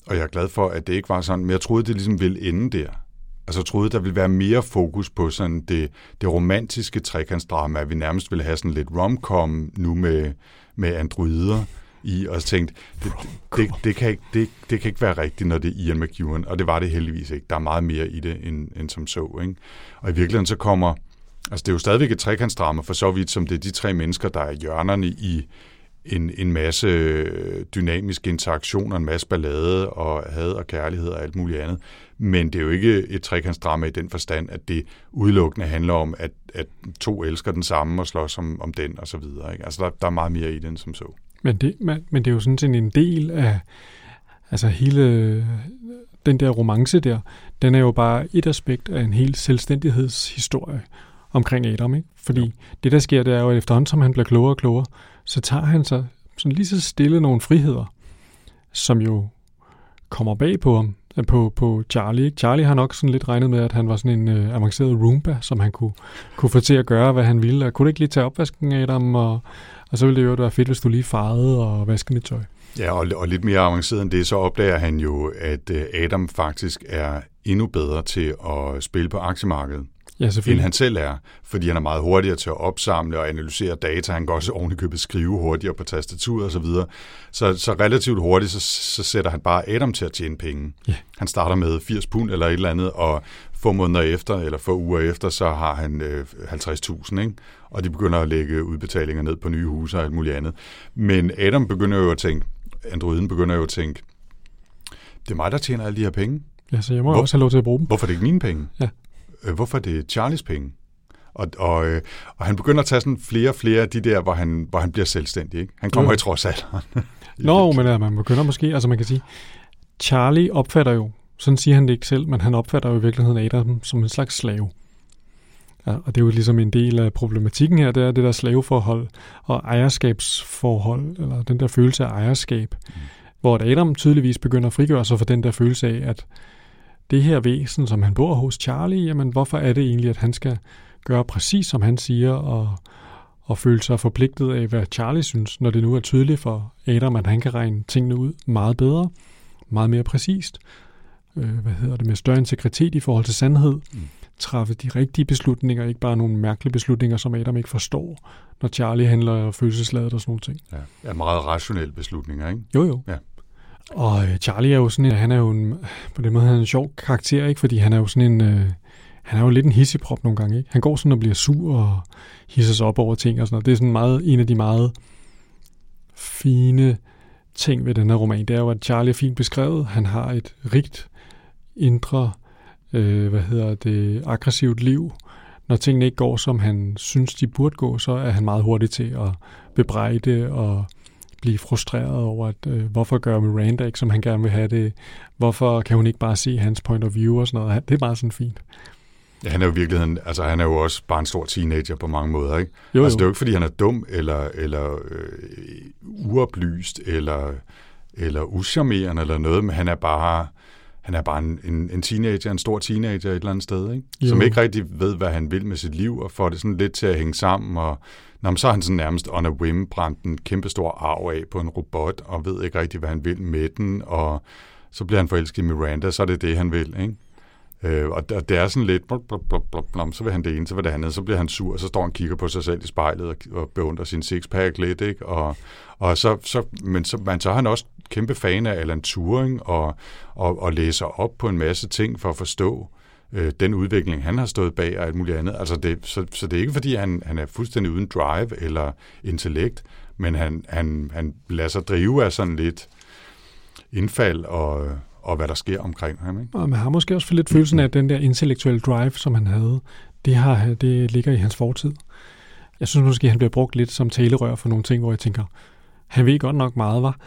B: og jeg er glad for, at det ikke var sådan, men jeg troede, det ligesom ville ende der. Altså jeg troede, der ville være mere fokus på sådan det, det romantiske trekantsdrama, at vi nærmest ville have sådan lidt romcom nu med, med androider i, og tænkte, det, det, det, kan ikke, det, det kan ikke være rigtigt, når det er Ian McEwan, og det var det heldigvis ikke. Der er meget mere i det, end, end som så. Ikke? Og i virkeligheden så kommer Altså, det er jo stadigvæk et trekantsdrama, for så vidt som det er de tre mennesker, der er hjørnerne i, en, en masse øh, dynamiske interaktioner, en masse ballade og had og kærlighed og alt muligt andet. Men det er jo ikke et trekantsdrama i den forstand, at det udelukkende handler om, at, at to elsker den samme og slås om, om den og så videre. Ikke? Altså der, der er meget mere i den som så.
A: Men det, men, men det er jo sådan set en del af altså hele øh, den der romance der, den er jo bare et aspekt af en helt selvstændighedshistorie omkring Adam. Ikke? Fordi jo. det, der sker, det er jo, at efterhånden som han bliver klogere og klogere, så tager han sig sådan lige så stille nogle friheder, som jo kommer bag på ham, øh, på, på Charlie. Ikke? Charlie har nok sådan lidt regnet med, at han var sådan en øh, avanceret Roomba, som han kunne, kunne få til at gøre, hvad han ville. Og kunne ikke lige tage opvasken af dem, og, og så ville det jo være fedt, hvis du lige farede og vaskede mit tøj.
B: Ja, og, og lidt mere avanceret end det, så opdager han jo, at øh, Adam faktisk er endnu bedre til at spille på aktiemarkedet
A: ja,
B: end han selv er, fordi han er meget hurtigere til at opsamle og analysere data. Han kan også ovenikøbet skrive hurtigere på tastaturet osv. Så, så, så relativt hurtigt, så, så sætter han bare Adam til at tjene penge.
A: Ja.
B: Han starter med 80 pund eller et eller andet, og få måneder efter, eller få uger efter, så har han øh, 50.000, ikke? og de begynder at lægge udbetalinger ned på nye huse og alt muligt andet. Men Adam begynder jo at tænke, androiden begynder jo at tænke, det er mig, der tjener alle de her penge.
A: Ja, så jeg må Hvor, også have lov til at bruge dem.
B: Hvorfor er det ikke mine penge?
A: Ja.
B: Øh, hvorfor er det Charlies penge? Og, og, øh, og han begynder at tage sådan flere og flere af de der, hvor han, hvor han bliver selvstændig. Ikke? Han kommer jo. i trods alderen. (laughs)
A: Nå, men ja, man begynder måske, altså man kan sige, Charlie opfatter jo, sådan siger han det ikke selv, men han opfatter jo i virkeligheden Adam som en slags slave. Ja, og det er jo ligesom en del af problematikken her, det er det der slaveforhold og ejerskabsforhold, eller den der følelse af ejerskab, mm. hvor Adam tydeligvis begynder at frigøre sig fra den der følelse af, at det her væsen, som han bor hos Charlie, jamen hvorfor er det egentlig, at han skal gøre præcis som han siger, og, og føle sig forpligtet af, hvad Charlie synes, når det nu er tydeligt for Adam, at han kan regne tingene ud meget bedre, meget mere præcist, øh, hvad hedder det, med større integritet i forhold til sandhed, mm. træffe de rigtige beslutninger, ikke bare nogle mærkelige beslutninger, som Adam ikke forstår, når Charlie handler følelsesladet og sådan nogle ting.
B: Ja, ja meget rationelle beslutninger, ikke?
A: Jo, jo.
B: Ja.
A: Og øh, Charlie er jo sådan en, han er jo en, på den måde han er en sjov karakter, ikke? Fordi han er jo sådan en, øh, han er jo lidt en hisseprop nogle gange, ikke? Han går sådan og bliver sur og hisser sig op over ting og sådan noget. Det er sådan meget, en af de meget fine ting ved den her roman, det er jo, at Charlie er fint beskrevet. Han har et rigt indre, øh, hvad hedder det, aggressivt liv. Når tingene ikke går, som han synes, de burde gå, så er han meget hurtig til at bebrejde og blive frustreret over, at øh, hvorfor gør Miranda ikke, som han gerne vil have det? Hvorfor kan hun ikke bare se hans point of view og sådan noget? Det er meget sådan fint.
B: Ja, han er jo i virkeligheden, altså han er jo også bare en stor teenager på mange måder, ikke?
A: Jo,
B: altså
A: jo.
B: det er jo ikke, fordi han er dum, eller, eller øh, uoplyst, eller, eller uschammerende, eller noget, men han er bare, han er bare en, en, en teenager, en stor teenager et eller andet sted, ikke?
A: Jo.
B: Som ikke rigtig ved, hvad han vil med sit liv, og får det sådan lidt til at hænge sammen, og Nå, men så har han sådan nærmest on a whim brændt en kæmpe stor arv af på en robot, og ved ikke rigtig, hvad han vil med den, og så bliver han forelsket i Miranda, så er det det, han vil, ikke? Øh, og det er sådan lidt, blop, blop, blop, blop, blop, så vil han det ene, så vil det andet, så bliver han sur, og så står han og kigger på sig selv i spejlet og, og beundrer sin sixpack lidt, ikke? Og, og så, så, men så, man, så er han også kæmpe fan af Alan Turing og, og, og læser op på en masse ting for at forstå øh, den udvikling, han har stået bag og alt muligt andet. Altså det, så, så det er ikke, fordi han, han er fuldstændig uden drive eller intellekt, men han, han, han lader sig drive af sådan lidt indfald og, og hvad der sker omkring ham. Ikke?
A: Og man har måske også for lidt følelsen af, at den der intellektuelle drive, som han havde, det, har, det ligger i hans fortid. Jeg synes måske, han bliver brugt lidt som talerør for nogle ting, hvor jeg tænker, han ved godt nok meget, var.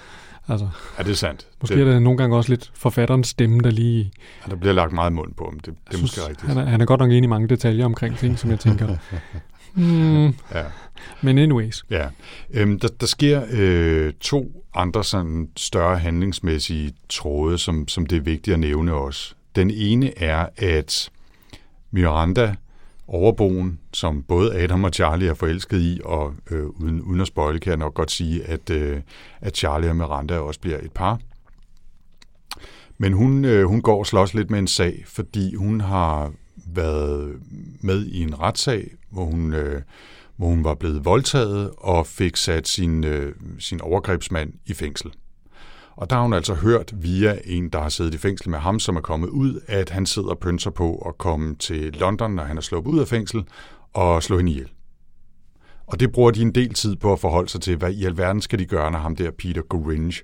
A: Altså,
B: Ja, det er sandt.
A: måske
B: det,
A: er det nogle gange også lidt forfatterens stemme, der lige...
B: ja, der bliver lagt meget mund på ham. Det, det er måske rigtigt.
A: Han er, han er godt nok inde i mange detaljer omkring ting, som jeg tænker... (laughs) hmm,
B: Ja.
A: men anyways.
B: Ja, øhm, der, der sker øh, to andre sådan større handlingsmæssige tråde, som, som det er vigtigt at nævne også. Den ene er, at Miranda, overboen, som både Adam og Charlie er forelsket i, og øh, uden, uden at spoile, kan jeg nok godt sige, at, øh, at Charlie og Miranda også bliver et par. Men hun, øh, hun går og slås lidt med en sag, fordi hun har været med i en retssag, hvor hun, øh, hvor hun var blevet voldtaget og fik sat sin, øh, sin overgrebsmand i fængsel. Og der har hun altså hørt via en, der har siddet i fængsel med ham, som er kommet ud, at han sidder og pynser på at komme til London, når han er sluppet ud af fængsel, og slå hende ihjel. Og det bruger de en del tid på at forholde sig til, hvad i alverden skal de gøre, når ham der Peter Goringe,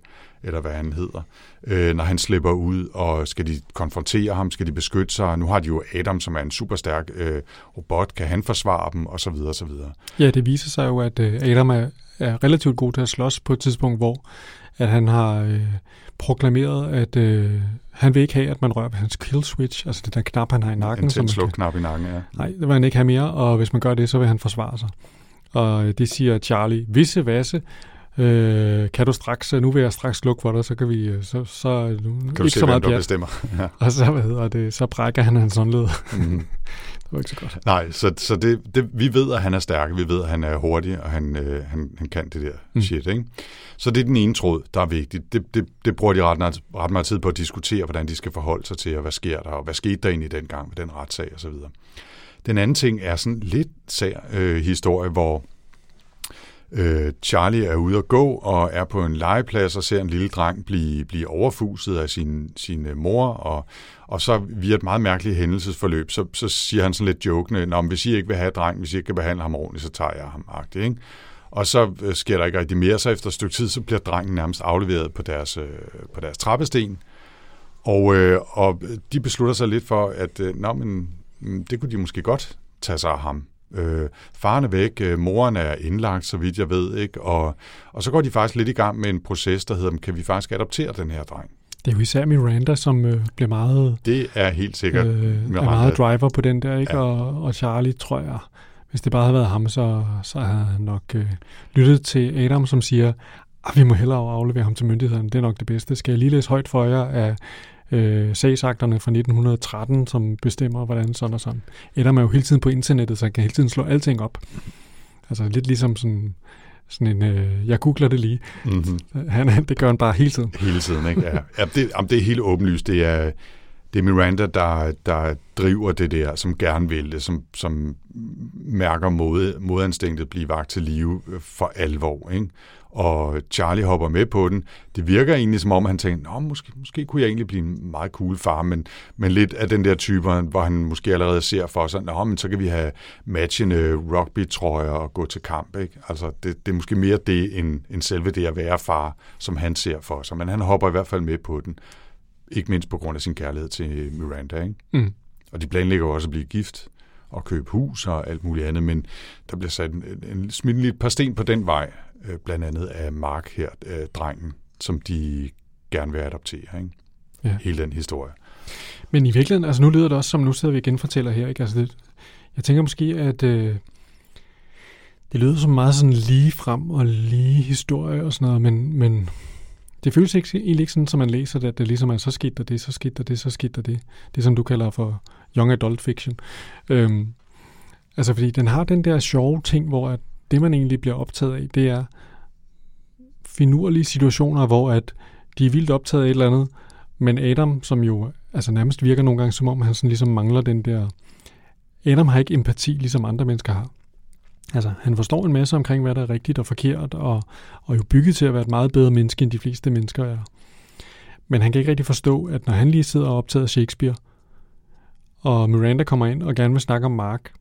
B: eller hvad han hedder, øh, når han slipper ud, og skal de konfrontere ham, skal de beskytte sig? Nu har de jo Adam, som er en super stærk øh, robot, kan han forsvare dem, og så videre, og så videre.
A: Ja, det viser sig jo, at øh, Adam er, er relativt god til at slås på et tidspunkt, hvor at han har øh, proklameret, at øh, han vil ikke have, at man rører ved hans kill switch, altså det der knap, han har i nakken.
B: En
A: kan-
B: slukknap i nakken, ja.
A: Nej, det vil han ikke have mere, og hvis man gør det, så vil han forsvare sig. Og øh, det siger Charlie, visse vasse, øh, kan du straks, nu vil jeg straks slukke for dig, så kan vi, øh, så, så nu
B: Kan du
A: ikke
B: se,
A: så
B: hvem
A: meget
B: der
A: pjat.
B: bestemmer? (laughs) ja.
A: Og så, hvad hedder det, så brækker han hans håndled.
B: Mhm. (laughs)
A: det var ikke så godt.
B: Nej, så, så det, det, vi ved, at han er stærk, vi ved, at han er hurtig, og han, øh, han, han kan det der
A: Mm.
B: mm. shit, ikke? Så det er den ene tråd, der er vigtigt. Det, det, det bruger de ret, ret meget tid på at diskutere, hvordan de skal forholde sig til, og hvad sker der, og hvad skete der egentlig dengang med den retssag og så videre. Den anden ting er sådan lidt sær øh, historie, hvor øh, Charlie er ude at gå og er på en legeplads og ser en lille dreng blive, blive overfuset af sin, sin øh, mor, og, og så via et meget mærkeligt hændelsesforløb, så, så siger han sådan lidt jokende, Nå, men hvis I ikke vil have drengen, hvis I ikke kan behandle ham ordentligt, så tager jeg ham, agtigt, ikke? Og så øh, sker der ikke rigtig mere, så efter et stykke tid, så bliver drengen nærmest afleveret på deres, øh, på deres trappesten, og, øh, og de beslutter sig lidt for, at øh, nå, men, det kunne de måske godt tage sig af ham. Øh, faren er væk, øh, moren er indlagt, så vidt jeg ved, ikke? Og, og så går de faktisk lidt i gang med en proces, der hedder, kan vi faktisk adoptere den her dreng?
A: Det er jo især Miranda, som øh, bliver meget,
B: Det er helt sikkert.
A: øh, er meget driver på den der, ikke?
B: Ja.
A: Og, og Charlie, tror jeg, hvis det bare havde været ham, så, så havde han nok øh, lyttet til Adam, som siger, at vi må hellere aflevere ham til myndighederne, det er nok det bedste. Skal jeg lige læse højt for jer af øh, sagsakterne fra 1913, som bestemmer, hvordan sådan og sådan. Adam er jo hele tiden på internettet, så kan hele tiden slå alting op. Altså lidt ligesom sådan, sådan en, øh, jeg googler det lige.
B: Mm-hmm.
A: Han, han- det gør han bare hele tiden.
B: Hele tiden, ikke? Ja. ja det, jamen, det er helt åbenlyst. Det er, det er Miranda, der, der driver det der, som gerne vil det, som, som mærker mod, modanstænket blive vagt til live øh, for alvor. Ikke? Og Charlie hopper med på den. Det virker egentlig som om, han tænker, Nå, måske, måske kunne jeg egentlig blive en meget cool far, men, men lidt af den der type, hvor han måske allerede ser for sig, Nå, men så kan vi have matchende rugby-trøjer og gå til kamp. Ikke? Altså, det, det er måske mere det, end, end selve det at være far, som han ser for sig. Men han hopper i hvert fald med på den. Ikke mindst på grund af sin kærlighed til Miranda. Ikke?
A: Mm.
B: Og de planlægger også at blive gift og købe hus og alt muligt andet, men der bliver sat en, en, smidt par sten på den vej, øh, blandt andet af Mark her, øh, drengen, som de gerne vil adoptere. Ikke?
A: Ja.
B: Hele den historie.
A: Men i virkeligheden, altså nu lyder det også som, nu sidder vi igen fortæller her, ikke? Altså det, jeg tænker måske, at øh, det lyder som meget sådan lige frem og lige historie og sådan noget, men, men det føles ikke, egentlig ikke sådan, som man læser det, at det ligesom er, så skete der det, så skete der det, så skete der det. Det som du kalder for young adult fiction. Øhm, altså fordi den har den der sjove ting, hvor at det man egentlig bliver optaget af, det er finurlige situationer, hvor at de er vildt optaget af et eller andet, men Adam, som jo altså nærmest virker nogle gange, som om han sådan ligesom mangler den der... Adam har ikke empati, ligesom andre mennesker har. Altså, han forstår en masse omkring, hvad der er rigtigt og forkert, og, og jo bygget til at være et meget bedre menneske, end de fleste mennesker er. Men han kan ikke rigtig forstå, at når han lige sidder og optager Shakespeare, og Miranda kommer ind og gerne vil snakke om Mark,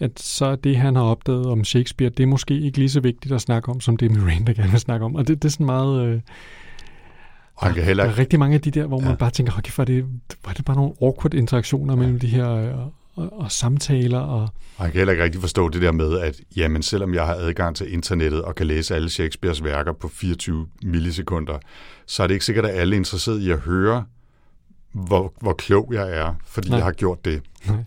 A: at så er det, han har opdaget om Shakespeare, det er måske ikke lige så vigtigt at snakke om, som det Miranda gerne vil snakke om. Og det, det er sådan meget... Øh,
B: Og han kan heller
A: der er rigtig mange af de der, hvor man
B: Ja.
A: bare tænker, okay, for det, er det bare nogle awkward interaktioner mellem de her øh, og, og samtaler. Og,
B: Og han kan heller ikke rigtig forstå det der med, at jamen, selvom jeg har adgang til internettet og kan læse alle Shakespeares værker på 24 millisekunder, så er det ikke sikkert, at alle er interesseret i at høre, hvor, hvor klog jeg er, fordi.
A: Nej.
B: jeg har gjort det.
A: Nej.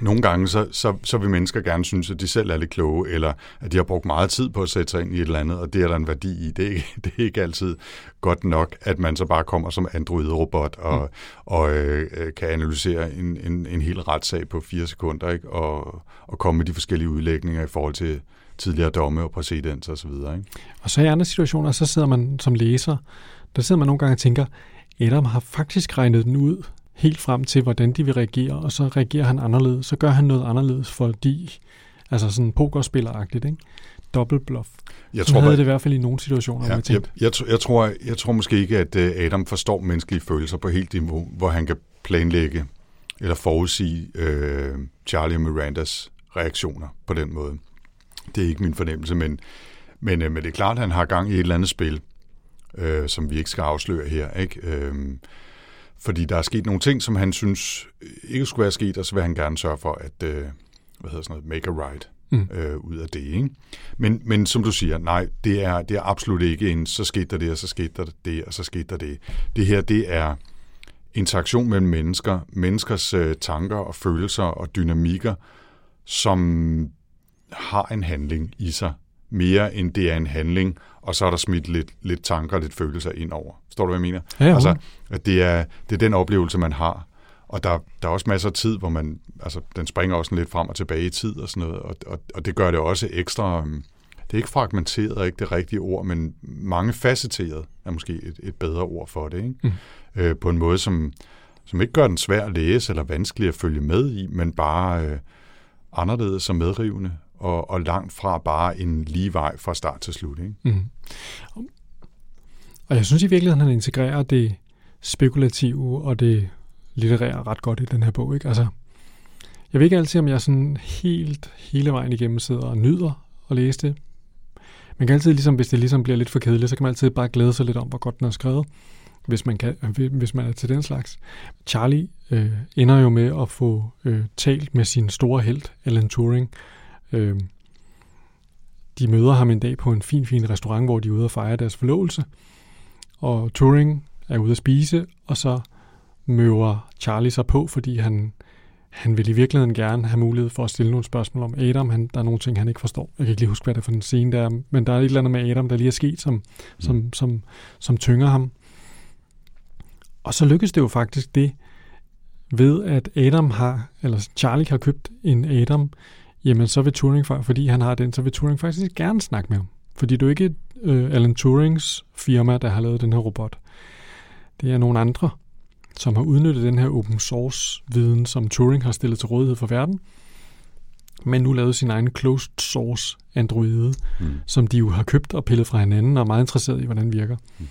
B: Nogle gange, så, så, så vil mennesker gerne synes, at de selv er lidt kloge, eller at de har brugt meget tid på at sætte sig ind i et eller andet, og det er der en værdi i. Det er ikke, (laughs) det er ikke altid godt nok, at man så bare kommer som android-robot og, mm. og øh, øh, kan analysere en, en, en hel retssag på fire sekunder, ikke? Og, og komme med de forskellige udlægninger i forhold til tidligere domme og præcedens og så videre. Ikke?
A: og så i andre situationer, så sidder man som læser, der sidder man nogle gange og tænker, Adam har faktisk regnet den ud helt frem til, hvordan de vil reagere, og så reagerer han anderledes. Så gør han noget anderledes, fordi, altså sådan pokerspilleragtigt, ikke? Dobbelt bluff.
B: Jeg
A: Sådan
B: tror,
A: havde
B: bare-
A: det i hvert fald i nogle situationer,
B: Ja,
A: jeg
B: jeg, jeg, jeg, tror, jeg tror måske ikke, at øh, Adam forstår menneskelige følelser på helt niveau, hvor han kan planlægge eller forudsige øh, Charlie og Mirandas reaktioner på den måde. Det er ikke min fornemmelse, men, men, øh, men det er klart, at han har gang i et eller andet spil, øh, som vi ikke skal afsløre her. Ikke? Øh, fordi der er sket nogle ting, som han synes ikke skulle være sket, og så vil han gerne sørge for at øh, hvad hedder sådan noget, make a right mm. øh, ud af det. Ikke? Men, men som du siger, nej, det er, det er absolut ikke en, så skete der det, og så skete der det, og så skete der det. Det her, det er interaktion mellem mennesker, menneskers øh, tanker og følelser og dynamikker, som har en handling i sig, mere end det er en handling, og så er der smidt lidt, lidt tanker og lidt følelser ind over. Forstår du, hvad jeg mener?
A: Ja,
B: altså, at det er, det er den oplevelse, man har. Og der, der er også masser af tid, hvor man, altså den springer også lidt frem og tilbage i tid og sådan noget, og, og, og det gør det også ekstra, øhm, det er ikke fragmenteret, ikke det rigtige ord, men mange facetteret er måske et, et bedre ord for det, ikke? Mm. Øh, på en måde, som, som ikke gør den svær at læse eller vanskelig at følge med i, men bare øh, anderledes og medrivende, og, og langt fra bare en lige vej fra start til slut. Ikke? Mm.
A: Og jeg synes i virkeligheden, han integrerer det spekulative og det litterære ret godt i den her bog. Ikke? Altså, jeg ved ikke altid, om jeg sådan helt hele vejen igennem sidder og nyder at læse det. Man kan altid, ligesom, hvis det ligesom bliver lidt for kedeligt, så kan man altid bare glæde sig lidt om, hvor godt den er skrevet, hvis man, kan, hvis man er til den slags. Charlie øh, ender jo med at få øh, talt med sin store held, Alan Turing, Øh, de møder ham en dag på en fin, fin restaurant, hvor de er ude og fejre deres forlovelse. Og Turing er ude at spise, og så møver Charlie sig på, fordi han, han vil i virkeligheden gerne have mulighed for at stille nogle spørgsmål om Adam. Han, der er nogle ting, han ikke forstår. Jeg kan ikke lige huske, hvad det er for en scene der er, men der er et eller andet med Adam, der lige er sket, som, mm. som, som, som tynger ham. Og så lykkes det jo faktisk det, ved at Adam har, eller Charlie har købt en Adam, jamen så vil Turing, fordi han har den, så vil Turing faktisk gerne snakke med ham. Fordi det er ikke øh, Alan Turings firma, der har lavet den her robot. Det er nogle andre, som har udnyttet den her open source viden, som Turing har stillet til rådighed for verden, men nu lavet sin egen closed source androide, mm. som de jo har købt og pillet fra hinanden og er meget interesseret i, hvordan den virker. Mm.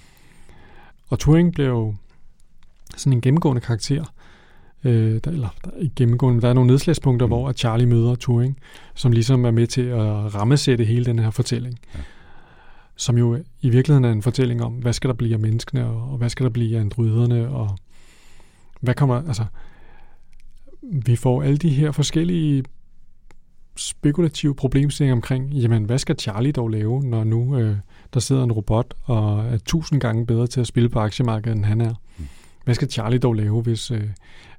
A: Og Turing blev jo sådan en gennemgående karakter, Øh, der, eller der, ikke gennemgående, der er nogle nedslagspunkter, mm. hvor at Charlie møder Turing, som ligesom er med til at rammesætte hele den her fortælling. Ja. Som jo i virkeligheden er en fortælling om, hvad skal der blive af menneskene, og, og hvad skal der blive af androiderne, og hvad kommer, altså, vi får alle de her forskellige spekulative problemstillinger omkring, jamen, hvad skal Charlie dog lave, når nu øh, der sidder en robot og er tusind gange bedre til at spille på aktiemarkedet, end han er? Mm. Hvad skal Charlie dog lave, hvis, øh,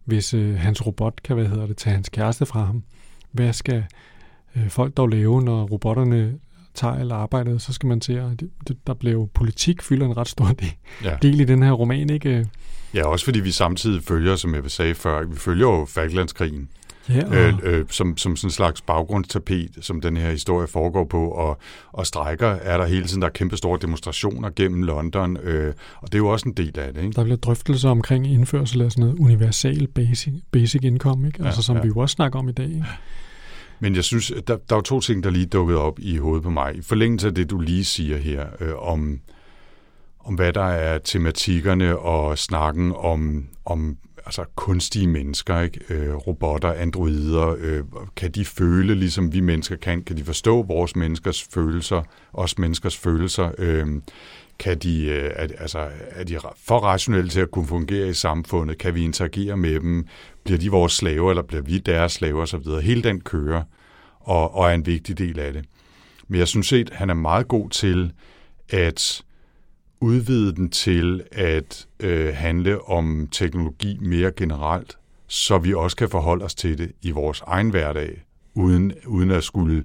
A: hvis øh, hans robot kan, hvad hedder det, tage hans kæreste fra ham? Hvad skal øh, folk dog lave, når robotterne tager alt arbejdet? Så skal man se, at der blev politik fylder en ret stor del, ja. del i den her roman, ikke?
B: Ja, også fordi vi samtidig følger, som jeg sagde før, vi følger jo Falklandskrigen
A: ja, og... øh,
B: øh, som, som sådan en slags baggrundstapet, som den her historie foregår på, og, og strækker er der hele tiden, der er kæmpe store demonstrationer gennem London, øh, og det er jo også en del af det. Ikke?
A: Der bliver drøftelser omkring indførsel af sådan noget universal basic, basic income, ikke? Altså, ja, som ja. vi jo også snakker om i dag. Ikke?
B: Men jeg synes, der, der er to ting, der lige dukkede op i hovedet på mig. I forlængelse af det, du lige siger her, øh, om, om hvad der er tematikkerne og snakken om, om altså kunstige mennesker, ikke? Øh, robotter, androider, øh, kan de føle, ligesom vi mennesker kan? Kan de forstå vores menneskers følelser, os menneskers følelser? Øh, kan de, øh, er, altså, er de for rationelle til at kunne fungere i samfundet? Kan vi interagere med dem? Bliver de vores slaver, eller bliver vi deres slaver Så videre. Hele den kører, og, og er en vigtig del af det. Men jeg synes at han er meget god til at udvide den til at øh, handle om teknologi mere generelt, så vi også kan forholde os til det i vores egen hverdag, uden, uden at skulle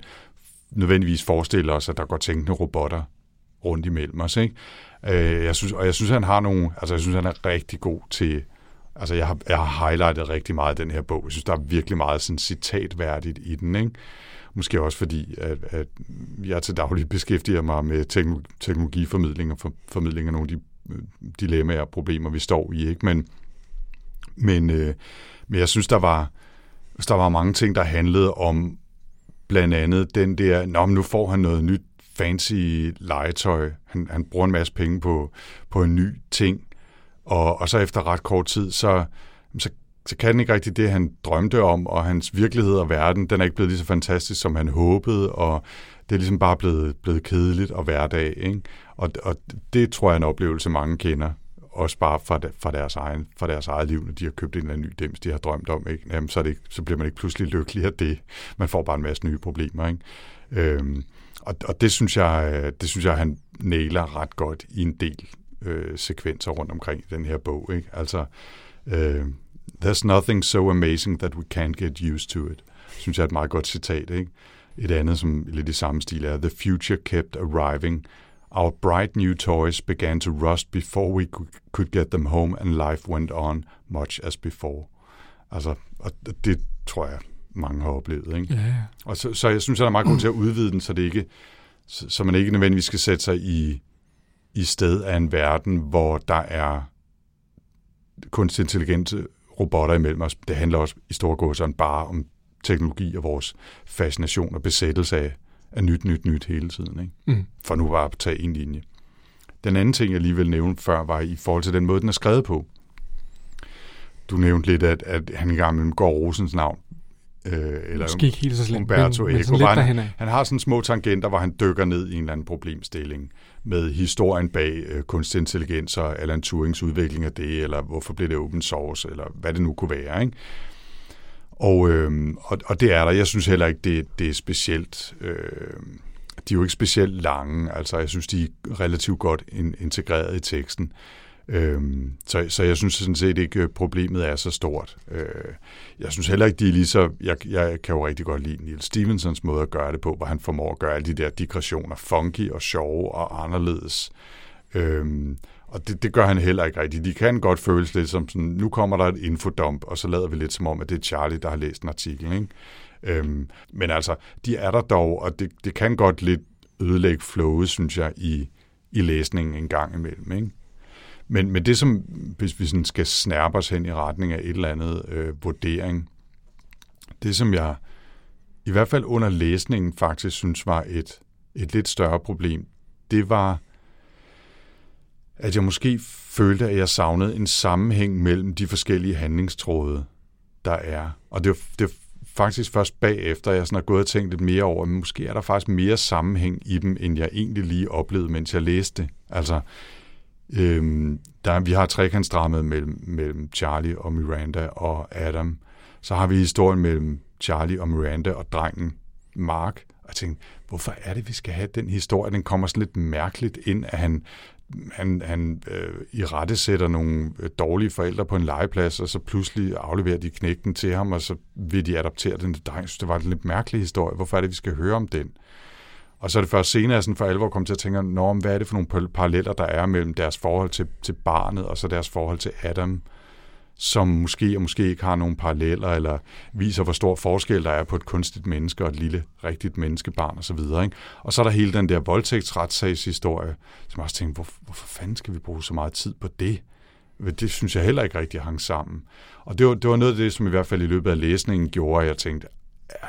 B: nødvendigvis forestille os, at der går tænkende robotter rundt imellem os. Ikke? Øh, jeg synes, og jeg synes, han har nogle, altså jeg synes, han er rigtig god til, altså jeg har, jeg har highlightet rigtig meget den her bog. Jeg synes, der er virkelig meget sådan citatværdigt i den. Ikke? Måske også fordi, at, at jeg til daglig beskæftiger mig med teknologiformidling og for, formidling af nogle af de øh, dilemmaer og problemer, vi står i. Ikke? Men, men, øh, men jeg synes, der var, der var mange ting, der handlede om blandt andet den der, Nå, men nu får han noget nyt fancy legetøj. Han, han bruger en masse penge på, på en ny ting. Og, og så efter ret kort tid, så, så så kan den ikke rigtig det, han drømte om, og hans virkelighed og verden, den er ikke blevet lige så fantastisk, som han håbede, og det er ligesom bare blevet, blevet kedeligt og hverdag. Ikke? Og, og det tror jeg er en oplevelse, mange kender, også bare fra, fra, deres, egen, fra deres eget liv, når de har købt en eller anden ny dims, de har drømt om, ikke? Jamen, så, er det ikke, så bliver man ikke pludselig lykkelig af det. Man får bare en masse nye problemer. Ikke? Øhm, og, og det synes jeg, det synes jeg, han næler ret godt i en del øh, sekvenser rundt omkring i den her bog. Ikke? Altså, øh, There's nothing so amazing that we can't get used to it. Synes jeg er et meget godt citat. Ikke? Et andet, som lidt i samme stil er, The future kept arriving. Our bright new toys began to rust before we could get them home, and life went on much as before. Altså, og det tror jeg, mange har oplevet. Ikke?
A: Ja, ja.
B: Og så, så jeg synes, at er meget god til at udvide den, så, det ikke, så, så man ikke nødvendigvis skal sætte sig i, i sted af en verden, hvor der er kunstig intelligens robotter imellem os. Det handler også i store gåsøjne bare om teknologi og vores fascination og besættelse af, af nyt, nyt, nyt hele tiden. Ikke?
A: Mm.
B: For nu bare at tage en linje. Den anden ting, jeg lige vil nævne før, var i forhold til den måde, den er skrevet på. Du nævnte lidt, at, at han engang med går Rosens navn
A: øh, eller Måske ikke helt så slemt,
B: Umberto men, Eco. Men han, han har sådan små tangenter, hvor han dykker ned i en eller anden problemstilling med historien bag øh, kunstig intelligens og Alan Turings udvikling af det, eller hvorfor blev det open source, eller hvad det nu kunne være. Ikke? Og, øh, og, og det er der. Jeg synes heller ikke, det, det er specielt... Øh, de er jo ikke specielt lange, altså jeg synes, de er relativt godt integreret i teksten. Øhm, så, så jeg synes sådan set ikke, øh, problemet er så stort. Øh, jeg synes heller ikke, de er lige så... Jeg, jeg kan jo rigtig godt lide Neil Stevensons måde at gøre det på, hvor han formår at gøre alle de der digressioner funky og sjove og anderledes. Øhm, og det, det gør han heller ikke rigtigt. De kan godt føles lidt som sådan, nu kommer der et infodump, og så lader vi lidt som om, at det er Charlie, der har læst en artikel. Ikke? Øhm, men altså, de er der dog, og det, det kan godt lidt ødelægge flowet, synes jeg, i, i læsningen en gang imellem. Ikke? Men, men det, som hvis vi sådan skal snærpe os hen i retning af et eller andet øh, vurdering, det som jeg i hvert fald under læsningen faktisk synes var et, et lidt større problem, det var, at jeg måske følte, at jeg savnede en sammenhæng mellem de forskellige handlingstråde, der er. Og det var, det var faktisk først bagefter, jeg sådan har gået og tænkt lidt mere over, at måske er der faktisk mere sammenhæng i dem, end jeg egentlig lige oplevede, mens jeg læste. Altså, Øhm, der, vi har trekantsdrammet mellem, mellem Charlie og Miranda og Adam. Så har vi historien mellem Charlie og Miranda og drengen Mark. Og jeg tænkte, hvorfor er det, vi skal have den historie? Den kommer sådan lidt mærkeligt ind, at han, han, han øh, i rette sætter nogle øh, dårlige forældre på en legeplads, og så pludselig afleverer de knægten til ham, og så vil de adoptere den dreng. Jeg synes, det var en lidt mærkelig historie. Hvorfor er det, vi skal høre om den? Og så er det først senere, jeg sådan for alvor kom til at tænke, Nå, hvad er det for nogle paralleller, der er mellem deres forhold til, til barnet, og så deres forhold til Adam, som måske og måske ikke har nogen paralleller, eller viser, hvor stor forskel der er på et kunstigt menneske og et lille, rigtigt menneskebarn osv. Og, og så er der hele den der voldtægtsretssagshistorie, som jeg også tænkte, hvor, hvorfor fanden skal vi bruge så meget tid på det? Det synes jeg heller ikke rigtig hang sammen. Og det var, det var noget af det, som i hvert fald i løbet af læsningen gjorde, at jeg tænkte, ja,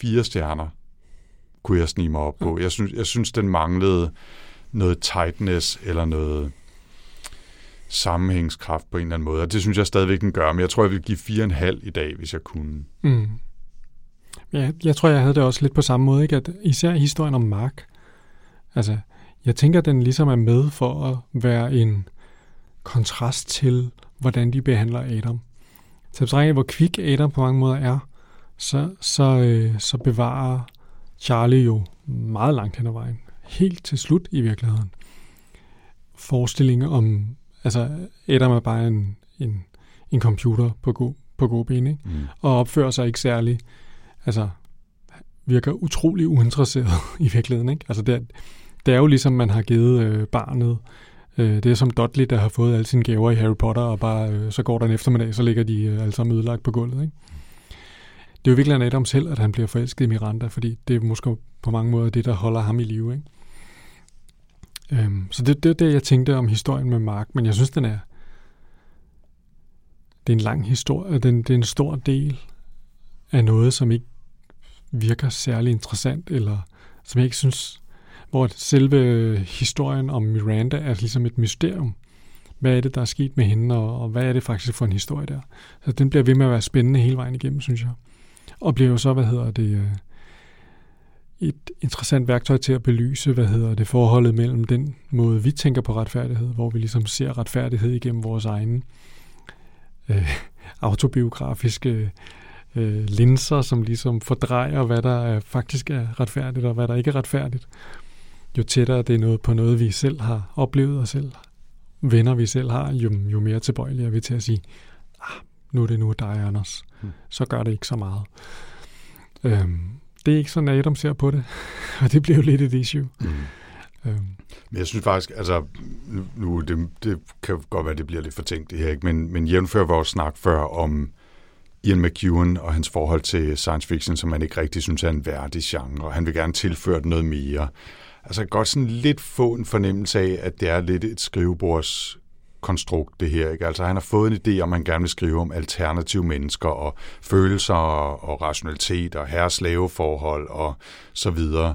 B: fire stjerner, kunne jeg snige mig op på. Jeg synes, jeg synes den manglede noget tightness eller noget sammenhængskraft på en eller anden måde, og det synes jeg stadigvæk, den gør, men jeg tror, jeg vil give fire en halv i dag, hvis jeg kunne.
A: Mm. Ja, jeg tror, jeg havde det også lidt på samme måde, ikke? at især historien om Mark, altså, jeg tænker, at den ligesom er med for at være en kontrast til, hvordan de behandler Adam. Så betragtning hvor kvik Adam på mange måder er, så, så, øh, så bevarer Charlie jo meget langt hen ad vejen. Helt til slut i virkeligheden. Forestillinger om, altså Adam er bare en, en, en computer på god, på god ben, ikke? Mm. og opfører sig ikke særlig, altså virker utrolig uinteresseret (laughs) i virkeligheden. Ikke? Altså det, det er jo ligesom, man har givet øh, barnet, øh, det er som Dudley, der har fået alle sine gaver i Harry Potter, og bare øh, så går der en eftermiddag, så ligger de øh, alle sammen ødelagt på gulvet. Ikke? Det er jo virkelig Adams selv, at han bliver forelsket i Miranda, fordi det er måske på mange måder det, der holder ham i live. Ikke? Øhm, så det, det er det, jeg tænkte om historien med Mark, men jeg synes, den er det er en lang historie, den, det er en stor del af noget, som ikke virker særlig interessant, eller som jeg ikke synes, hvor selve historien om Miranda er ligesom et mysterium. hvad er det, der er sket med hende, og, og hvad er det faktisk for en historie der. Så den bliver ved med at være spændende hele vejen igennem, synes jeg. Og bliver jo så, hvad hedder det, øh, et interessant værktøj til at belyse, hvad hedder det, forholdet mellem den måde, vi tænker på retfærdighed, hvor vi ligesom ser retfærdighed igennem vores egne øh, (laughs) autobiografiske øh, linser, som ligesom fordrejer, hvad der er, faktisk er retfærdigt, og hvad der ikke er retfærdigt. Jo tættere det er noget på noget, vi selv har oplevet og selv venner, vi selv har, jo, jo mere tilbøjelige er vi til at sige, ah, nu er det nu dig, Anders. Hmm. Så gør det ikke så meget. Øhm, det er ikke sådan, Adam ser på det, (laughs) og det bliver jo lidt et issue. Mm.
B: Øhm. Men jeg synes faktisk, altså, nu, det, det kan godt være, det bliver lidt for tænkt det her, ikke? men, men jævnfør vores snak før om Ian McEwan og hans forhold til science fiction, som man ikke rigtig synes er en værdig genre, og han vil gerne tilføre noget mere. Altså godt sådan lidt få en fornemmelse af, at det er lidt et skrivebords konstrukt, det her. Ikke? Altså han har fået en idé om, at han gerne vil skrive om alternative mennesker og følelser og rationalitet og herreslaveforhold og så videre.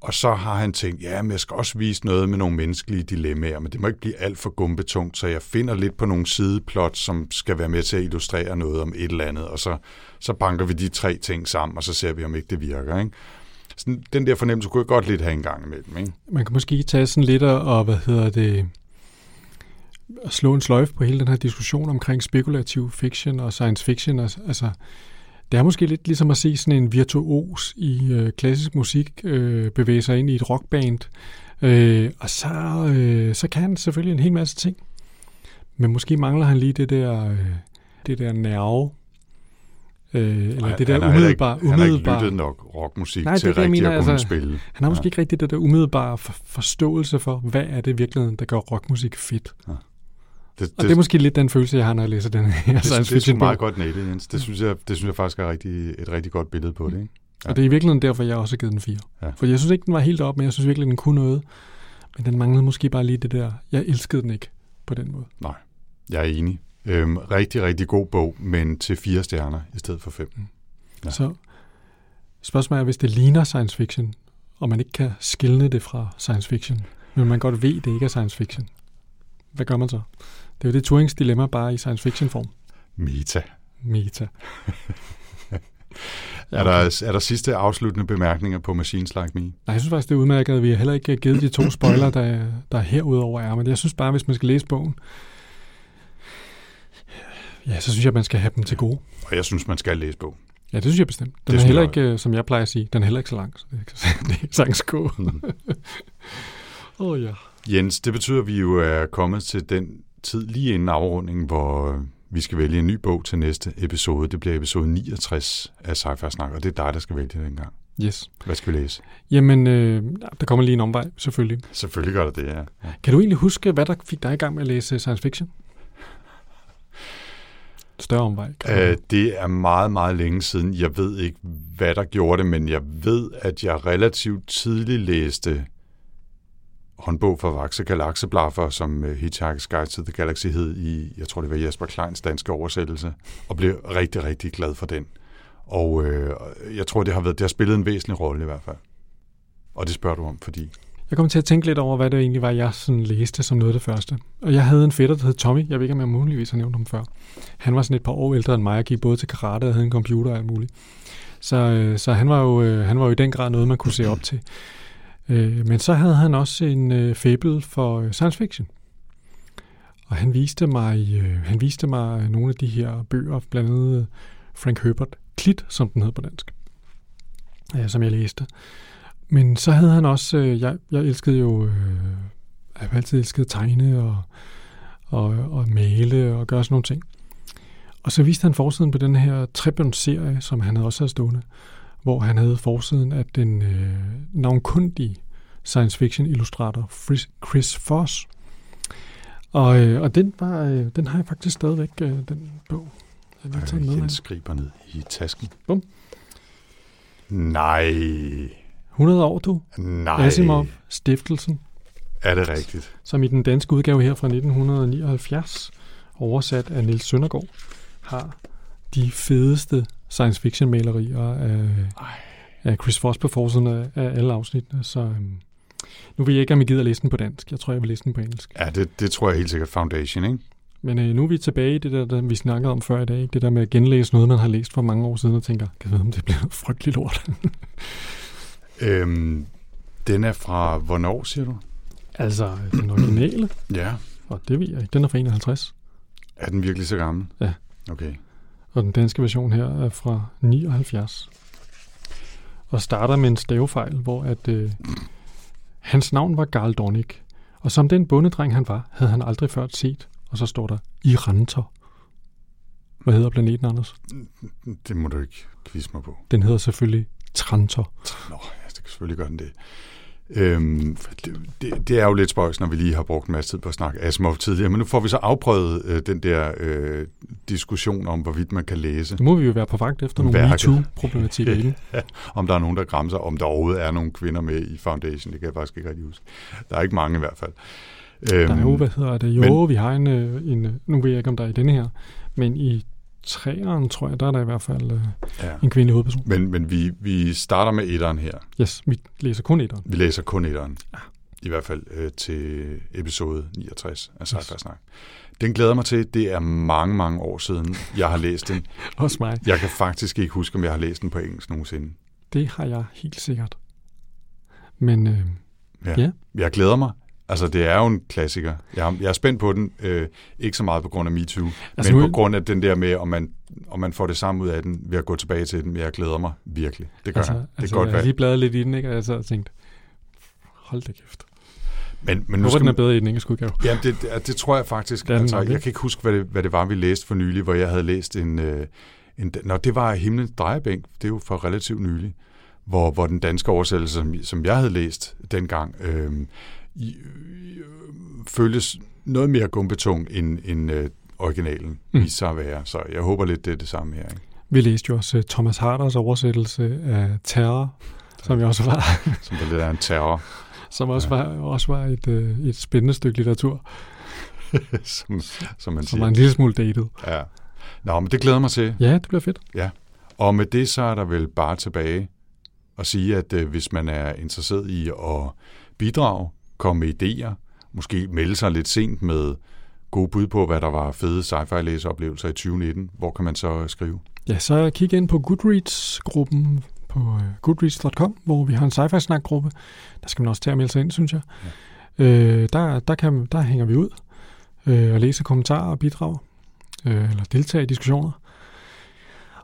B: Og så har han tænkt, ja, men jeg skal også vise noget med nogle menneskelige dilemmaer, men det må ikke blive alt for gumbetungt, så jeg finder lidt på nogle sideplot, som skal være med til at illustrere noget om et eller andet, og så, så banker vi de tre ting sammen, og så ser vi, om ikke det virker. Ikke? Sådan, den der fornemmelse kunne jeg godt lidt have en gang imellem. Ikke?
A: Man kan måske tage sådan lidt og, hvad hedder det, at slå en sløjf på hele den her diskussion omkring spekulativ fiction og science fiction. Altså, det er måske lidt ligesom at se sådan en virtuos i øh, klassisk musik øh, bevæge sig ind i et rockband. Øh, og så, øh, så kan han selvfølgelig en hel masse ting. Men måske mangler han lige det der, øh, det der nerve,
B: Øh, eller Nej, det der umiddelbare... Han har ikke lyttet nok rockmusik Nej, til det, rigtig mener, at kunne altså, spille.
A: Han har måske ja. ikke rigtig det der umiddelbare for, forståelse for, hvad er det i virkeligheden, der gør rockmusik fedt. Ja. Det, og det, det er måske lidt den følelse, jeg har, når jeg læser den her
B: det, science fiction Det er meget godt nætte, Jens. Det synes, jeg, det synes jeg faktisk er rigtig, et rigtig godt billede på det. Ikke?
A: Ja. Og det er i virkeligheden derfor, jeg også har givet den 4. Ja. For jeg synes ikke, den var helt op, men jeg synes virkelig, den kunne noget. Men den manglede måske bare lige det der. Jeg elskede den ikke på den måde.
B: Nej, jeg er enig. Øhm, rigtig, rigtig god bog, men til fire stjerner i stedet for fem. Mm.
A: Ja. Så spørgsmålet er, hvis det ligner science fiction, og man ikke kan skille det fra science fiction, men man godt ved, det ikke er science fiction, hvad gør man så? Det er jo det Turings dilemma bare i science fiction form.
B: Meta.
A: Meta. (laughs)
B: er, der, er der sidste afsluttende bemærkninger på Machines Like Me? Nej,
A: jeg synes faktisk, det er udmærket. Vi har heller ikke givet de to (clears throat) spoiler, der, der herudover er. Men jeg synes bare, hvis man skal læse bogen, ja, så synes jeg, man skal have dem til gode.
B: Og jeg synes, man skal læse bogen.
A: Ja, det synes jeg bestemt. Den det er heller ikke, øh, som jeg plejer at sige, den er heller ikke så lang, så det er, (laughs) er sagtens gå. Mm. (laughs)
B: oh, ja. Jens, det betyder, at vi jo er kommet til den tid lige inden afrundingen, hvor øh, vi skal vælge en ny bog til næste episode. Det bliver episode 69 af sci Snak, og det er dig, der skal vælge den gang.
A: Yes.
B: Hvad skal vi læse?
A: Jamen, øh, der kommer lige en omvej, selvfølgelig.
B: Selvfølgelig gør det det, ja. ja.
A: Kan du egentlig huske, hvad der fik dig i gang med at læse science fiction? Større omvej?
B: Æh, det er meget, meget længe siden. Jeg ved ikke, hvad der gjorde det, men jeg ved, at jeg relativt tidligt læste håndbog for vakse galakseblaffer, som øh, Hitchhiker's Guide to the Galaxy hed i, jeg tror det var Jesper Kleins danske oversættelse, og blev rigtig, rigtig glad for den. Og øh, jeg tror, det har, været, det har spillet en væsentlig rolle i hvert fald. Og det spørger du om, fordi...
A: Jeg kom til at tænke lidt over, hvad det egentlig var, jeg sådan læste som noget af det første. Og jeg havde en fætter, der hed Tommy. Jeg ved ikke, om jeg muligvis har nævnt ham før. Han var sådan et par år ældre end mig og gik både til karate og havde en computer og alt muligt. Så, øh, så han, var jo, øh, han var jo i den grad noget, man kunne se op til. Øh, men så havde han også en øh, fæbel for øh, science fiction. Og han viste mig, øh, han viste mig nogle af de her bøger, blandt andet øh, Frank Herbert, Klit, som den hed på dansk, øh, som jeg læste. Men så havde han også, øh, jeg, jeg elskede jo, øh, jeg har altid elsket at tegne og, og, og male og gøre sådan nogle ting. Og så viste han forsiden på den her Trebund-serie, som han også havde stående, hvor han havde forsiden af den øh, navnkundige science fiction illustrator Chris Foss. Og, øh, og den, var, øh, den har jeg faktisk stadigvæk, øh, den bog.
B: Jeg har taget med. Jens skriber ned i tasken. Bum. Nej.
A: 100 år, du.
B: Nej.
A: Asimov, Stiftelsen.
B: Er det rigtigt?
A: Som i den danske udgave her fra 1979, oversat af Niels Søndergaard, har de fedeste science fiction malerier af, af Chris Foss på forsiden af, af alle afsnittene. Så øhm, Nu vil jeg ikke, om I gider læse den på dansk. Jeg tror, jeg vil læse den på engelsk.
B: Ja, det, det tror jeg helt sikkert Foundation, ikke?
A: Men øh, nu er vi tilbage i det der, der, vi snakkede om før i dag. Ikke? Det der med at genlæse noget, man har læst for mange år siden, og tænker, kan jeg vide, om det bliver noget frygteligt lort? (laughs)
B: Øhm, den er fra hvornår, siger du?
A: altså, den originale,
B: Ja.
A: og det ved jeg ikke, den er fra 51.
B: Er den virkelig så gammel?
A: Ja.
B: Okay.
A: Og den danske version her er fra 79. Og starter med en stavefejl, hvor at, øh, hans navn var Garl Dornik. Og som den bondedreng han var, havde han aldrig før set. Og så står der Iranter. Hvad hedder planeten, Anders?
B: Det må du ikke quizze mig på.
A: Den hedder selvfølgelig Trantor.
B: Nå, ja, det kan selvfølgelig gøre den det. Øhm, det, det, er jo lidt spøjs, når vi lige har brugt en masse tid på at snakke Asimov tidligere, men nu får vi så afprøvet øh, den der øh, diskussion om, hvorvidt man kan læse,
A: Nu må vi jo være på vagt efter nogle. MeToo-problematikker i den. (laughs)
B: om der er nogen, der græmser, om der overhovedet er nogle kvinder med i Foundation. Det kan jeg faktisk ikke rigtig huske. Der er ikke mange i hvert fald. Øhm,
A: Der er jo, hvad hedder det? Jo,
B: men-
A: vi har en, øh, en, nu ved jeg ikke, om der er i denne her, men i træeren, tror jeg, der er der i hvert fald øh,
B: ja.
A: en kvindelig hovedperson.
B: Men, men vi, vi starter med etteren her.
A: Yes, vi læser kun etteren.
B: Vi læser kun etteren. I hvert fald øh, til episode 69 af sci
A: Yes.
B: Snak. Den glæder mig til. Det er mange, mange år siden, jeg har læst den. (laughs)
A: Også mig.
B: Jeg kan faktisk ikke huske, om jeg har læst den på engelsk nogensinde.
A: Det har jeg helt sikkert. Men øh,
B: Ja.
A: Ja.
B: Jeg glæder mig. Altså, det er jo en klassiker. Jeg er, jeg er spændt på den. Øh, ikke så meget på grund af MeToo, altså, men
A: nu-
B: på grund af den der med, om man, om man får det samme ud af den ved at gå tilbage til den. Jeg glæder mig virkelig. Det gør
A: altså,
B: jeg. Det
A: altså,
B: godt
A: jeg har lige bladet lidt i den, ikke? og jeg sad og tænkte, hold da kæft.
B: Men, men
A: Nu
B: skal
A: den er bedre i den engelske udgave.
B: ja, det, det, det tror jeg faktisk.
A: Den
B: Altså,
A: nok,
B: jeg kan ikke huske, hvad det, hvad det var, vi læste for nylig, hvor jeg havde læst en... Øh, en Nå, det var Himlens Drejebænk. Det er jo for relativt nylig. Hvor, hvor den danske oversættelse, som, som jeg havde læst dengang, øh, øh, føltes noget mere gumbetung end, end øh, originalen mm. Viste sig at være. Så jeg håber lidt, det er det samme her. Ikke?
A: Vi læste jo også øh, Thomas Harders oversættelse af Terror, som jo også var, (laughs)
B: Som der lidt er en terror,
A: som også
B: Ja.
A: var, også var et, øh, et spændende stykke litteratur, (laughs)
B: som, som man
A: som var en lille smule dated.
B: Ja. Nå, men det glæder mig til.
A: Ja, det bliver fedt.
B: Og med det så er der vel bare tilbage at sige, at øh, hvis man er interesseret i at bidrage, komme med idéer, måske melde sig lidt sent med gode bud på, hvad der var fede sci-fi læseoplevelser i 2019, hvor kan man så skrive?
A: Ja, så kig ind på Goodreads-gruppen på øh, goodreads.com, hvor vi har en sci-fi snak-gruppe. Der skal man også til at melde sig ind, synes jeg. Ja. Øh, der, der, kan, der hænger vi ud øh, og læser kommentarer og bidrag, øh, eller deltager i diskussioner.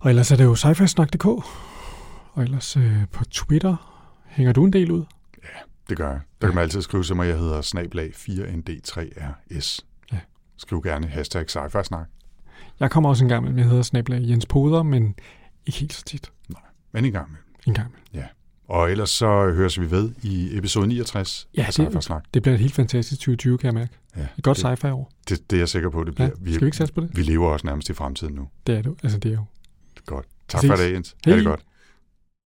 A: Og ellers er det jo sci snak.dk, og ellers øh, på Twitter hænger du en del ud.
B: Det gør jeg. Der kan man altid skrive til mig, jeg hedder snablag 4nd3rs.
A: Ja.
B: Skriv gerne hashtag sci snak
A: Jeg kommer også en gang med, jeg hedder Snablag Jens Poder, men ikke helt så tit.
B: men en gang med.
A: En gang med.
B: Og ellers så høres vi ved i episode 69
A: Ja,
B: af
A: det-
B: sci snak
A: Det bliver et helt fantastisk 2020, kan jeg mærke.
B: Ja,
A: Et godt
B: det,
A: sci-fi år.
B: det, det er jeg sikker på, det
A: Ja,
B: bliver.
A: skal vi ikke satse på det?
B: vi lever også nærmest i fremtiden nu.
A: Det er det. Altså, det er jo
B: Godt. Tak
A: Præcis.
B: for i dag, Jens. Ha'
A: Hej.
B: det godt.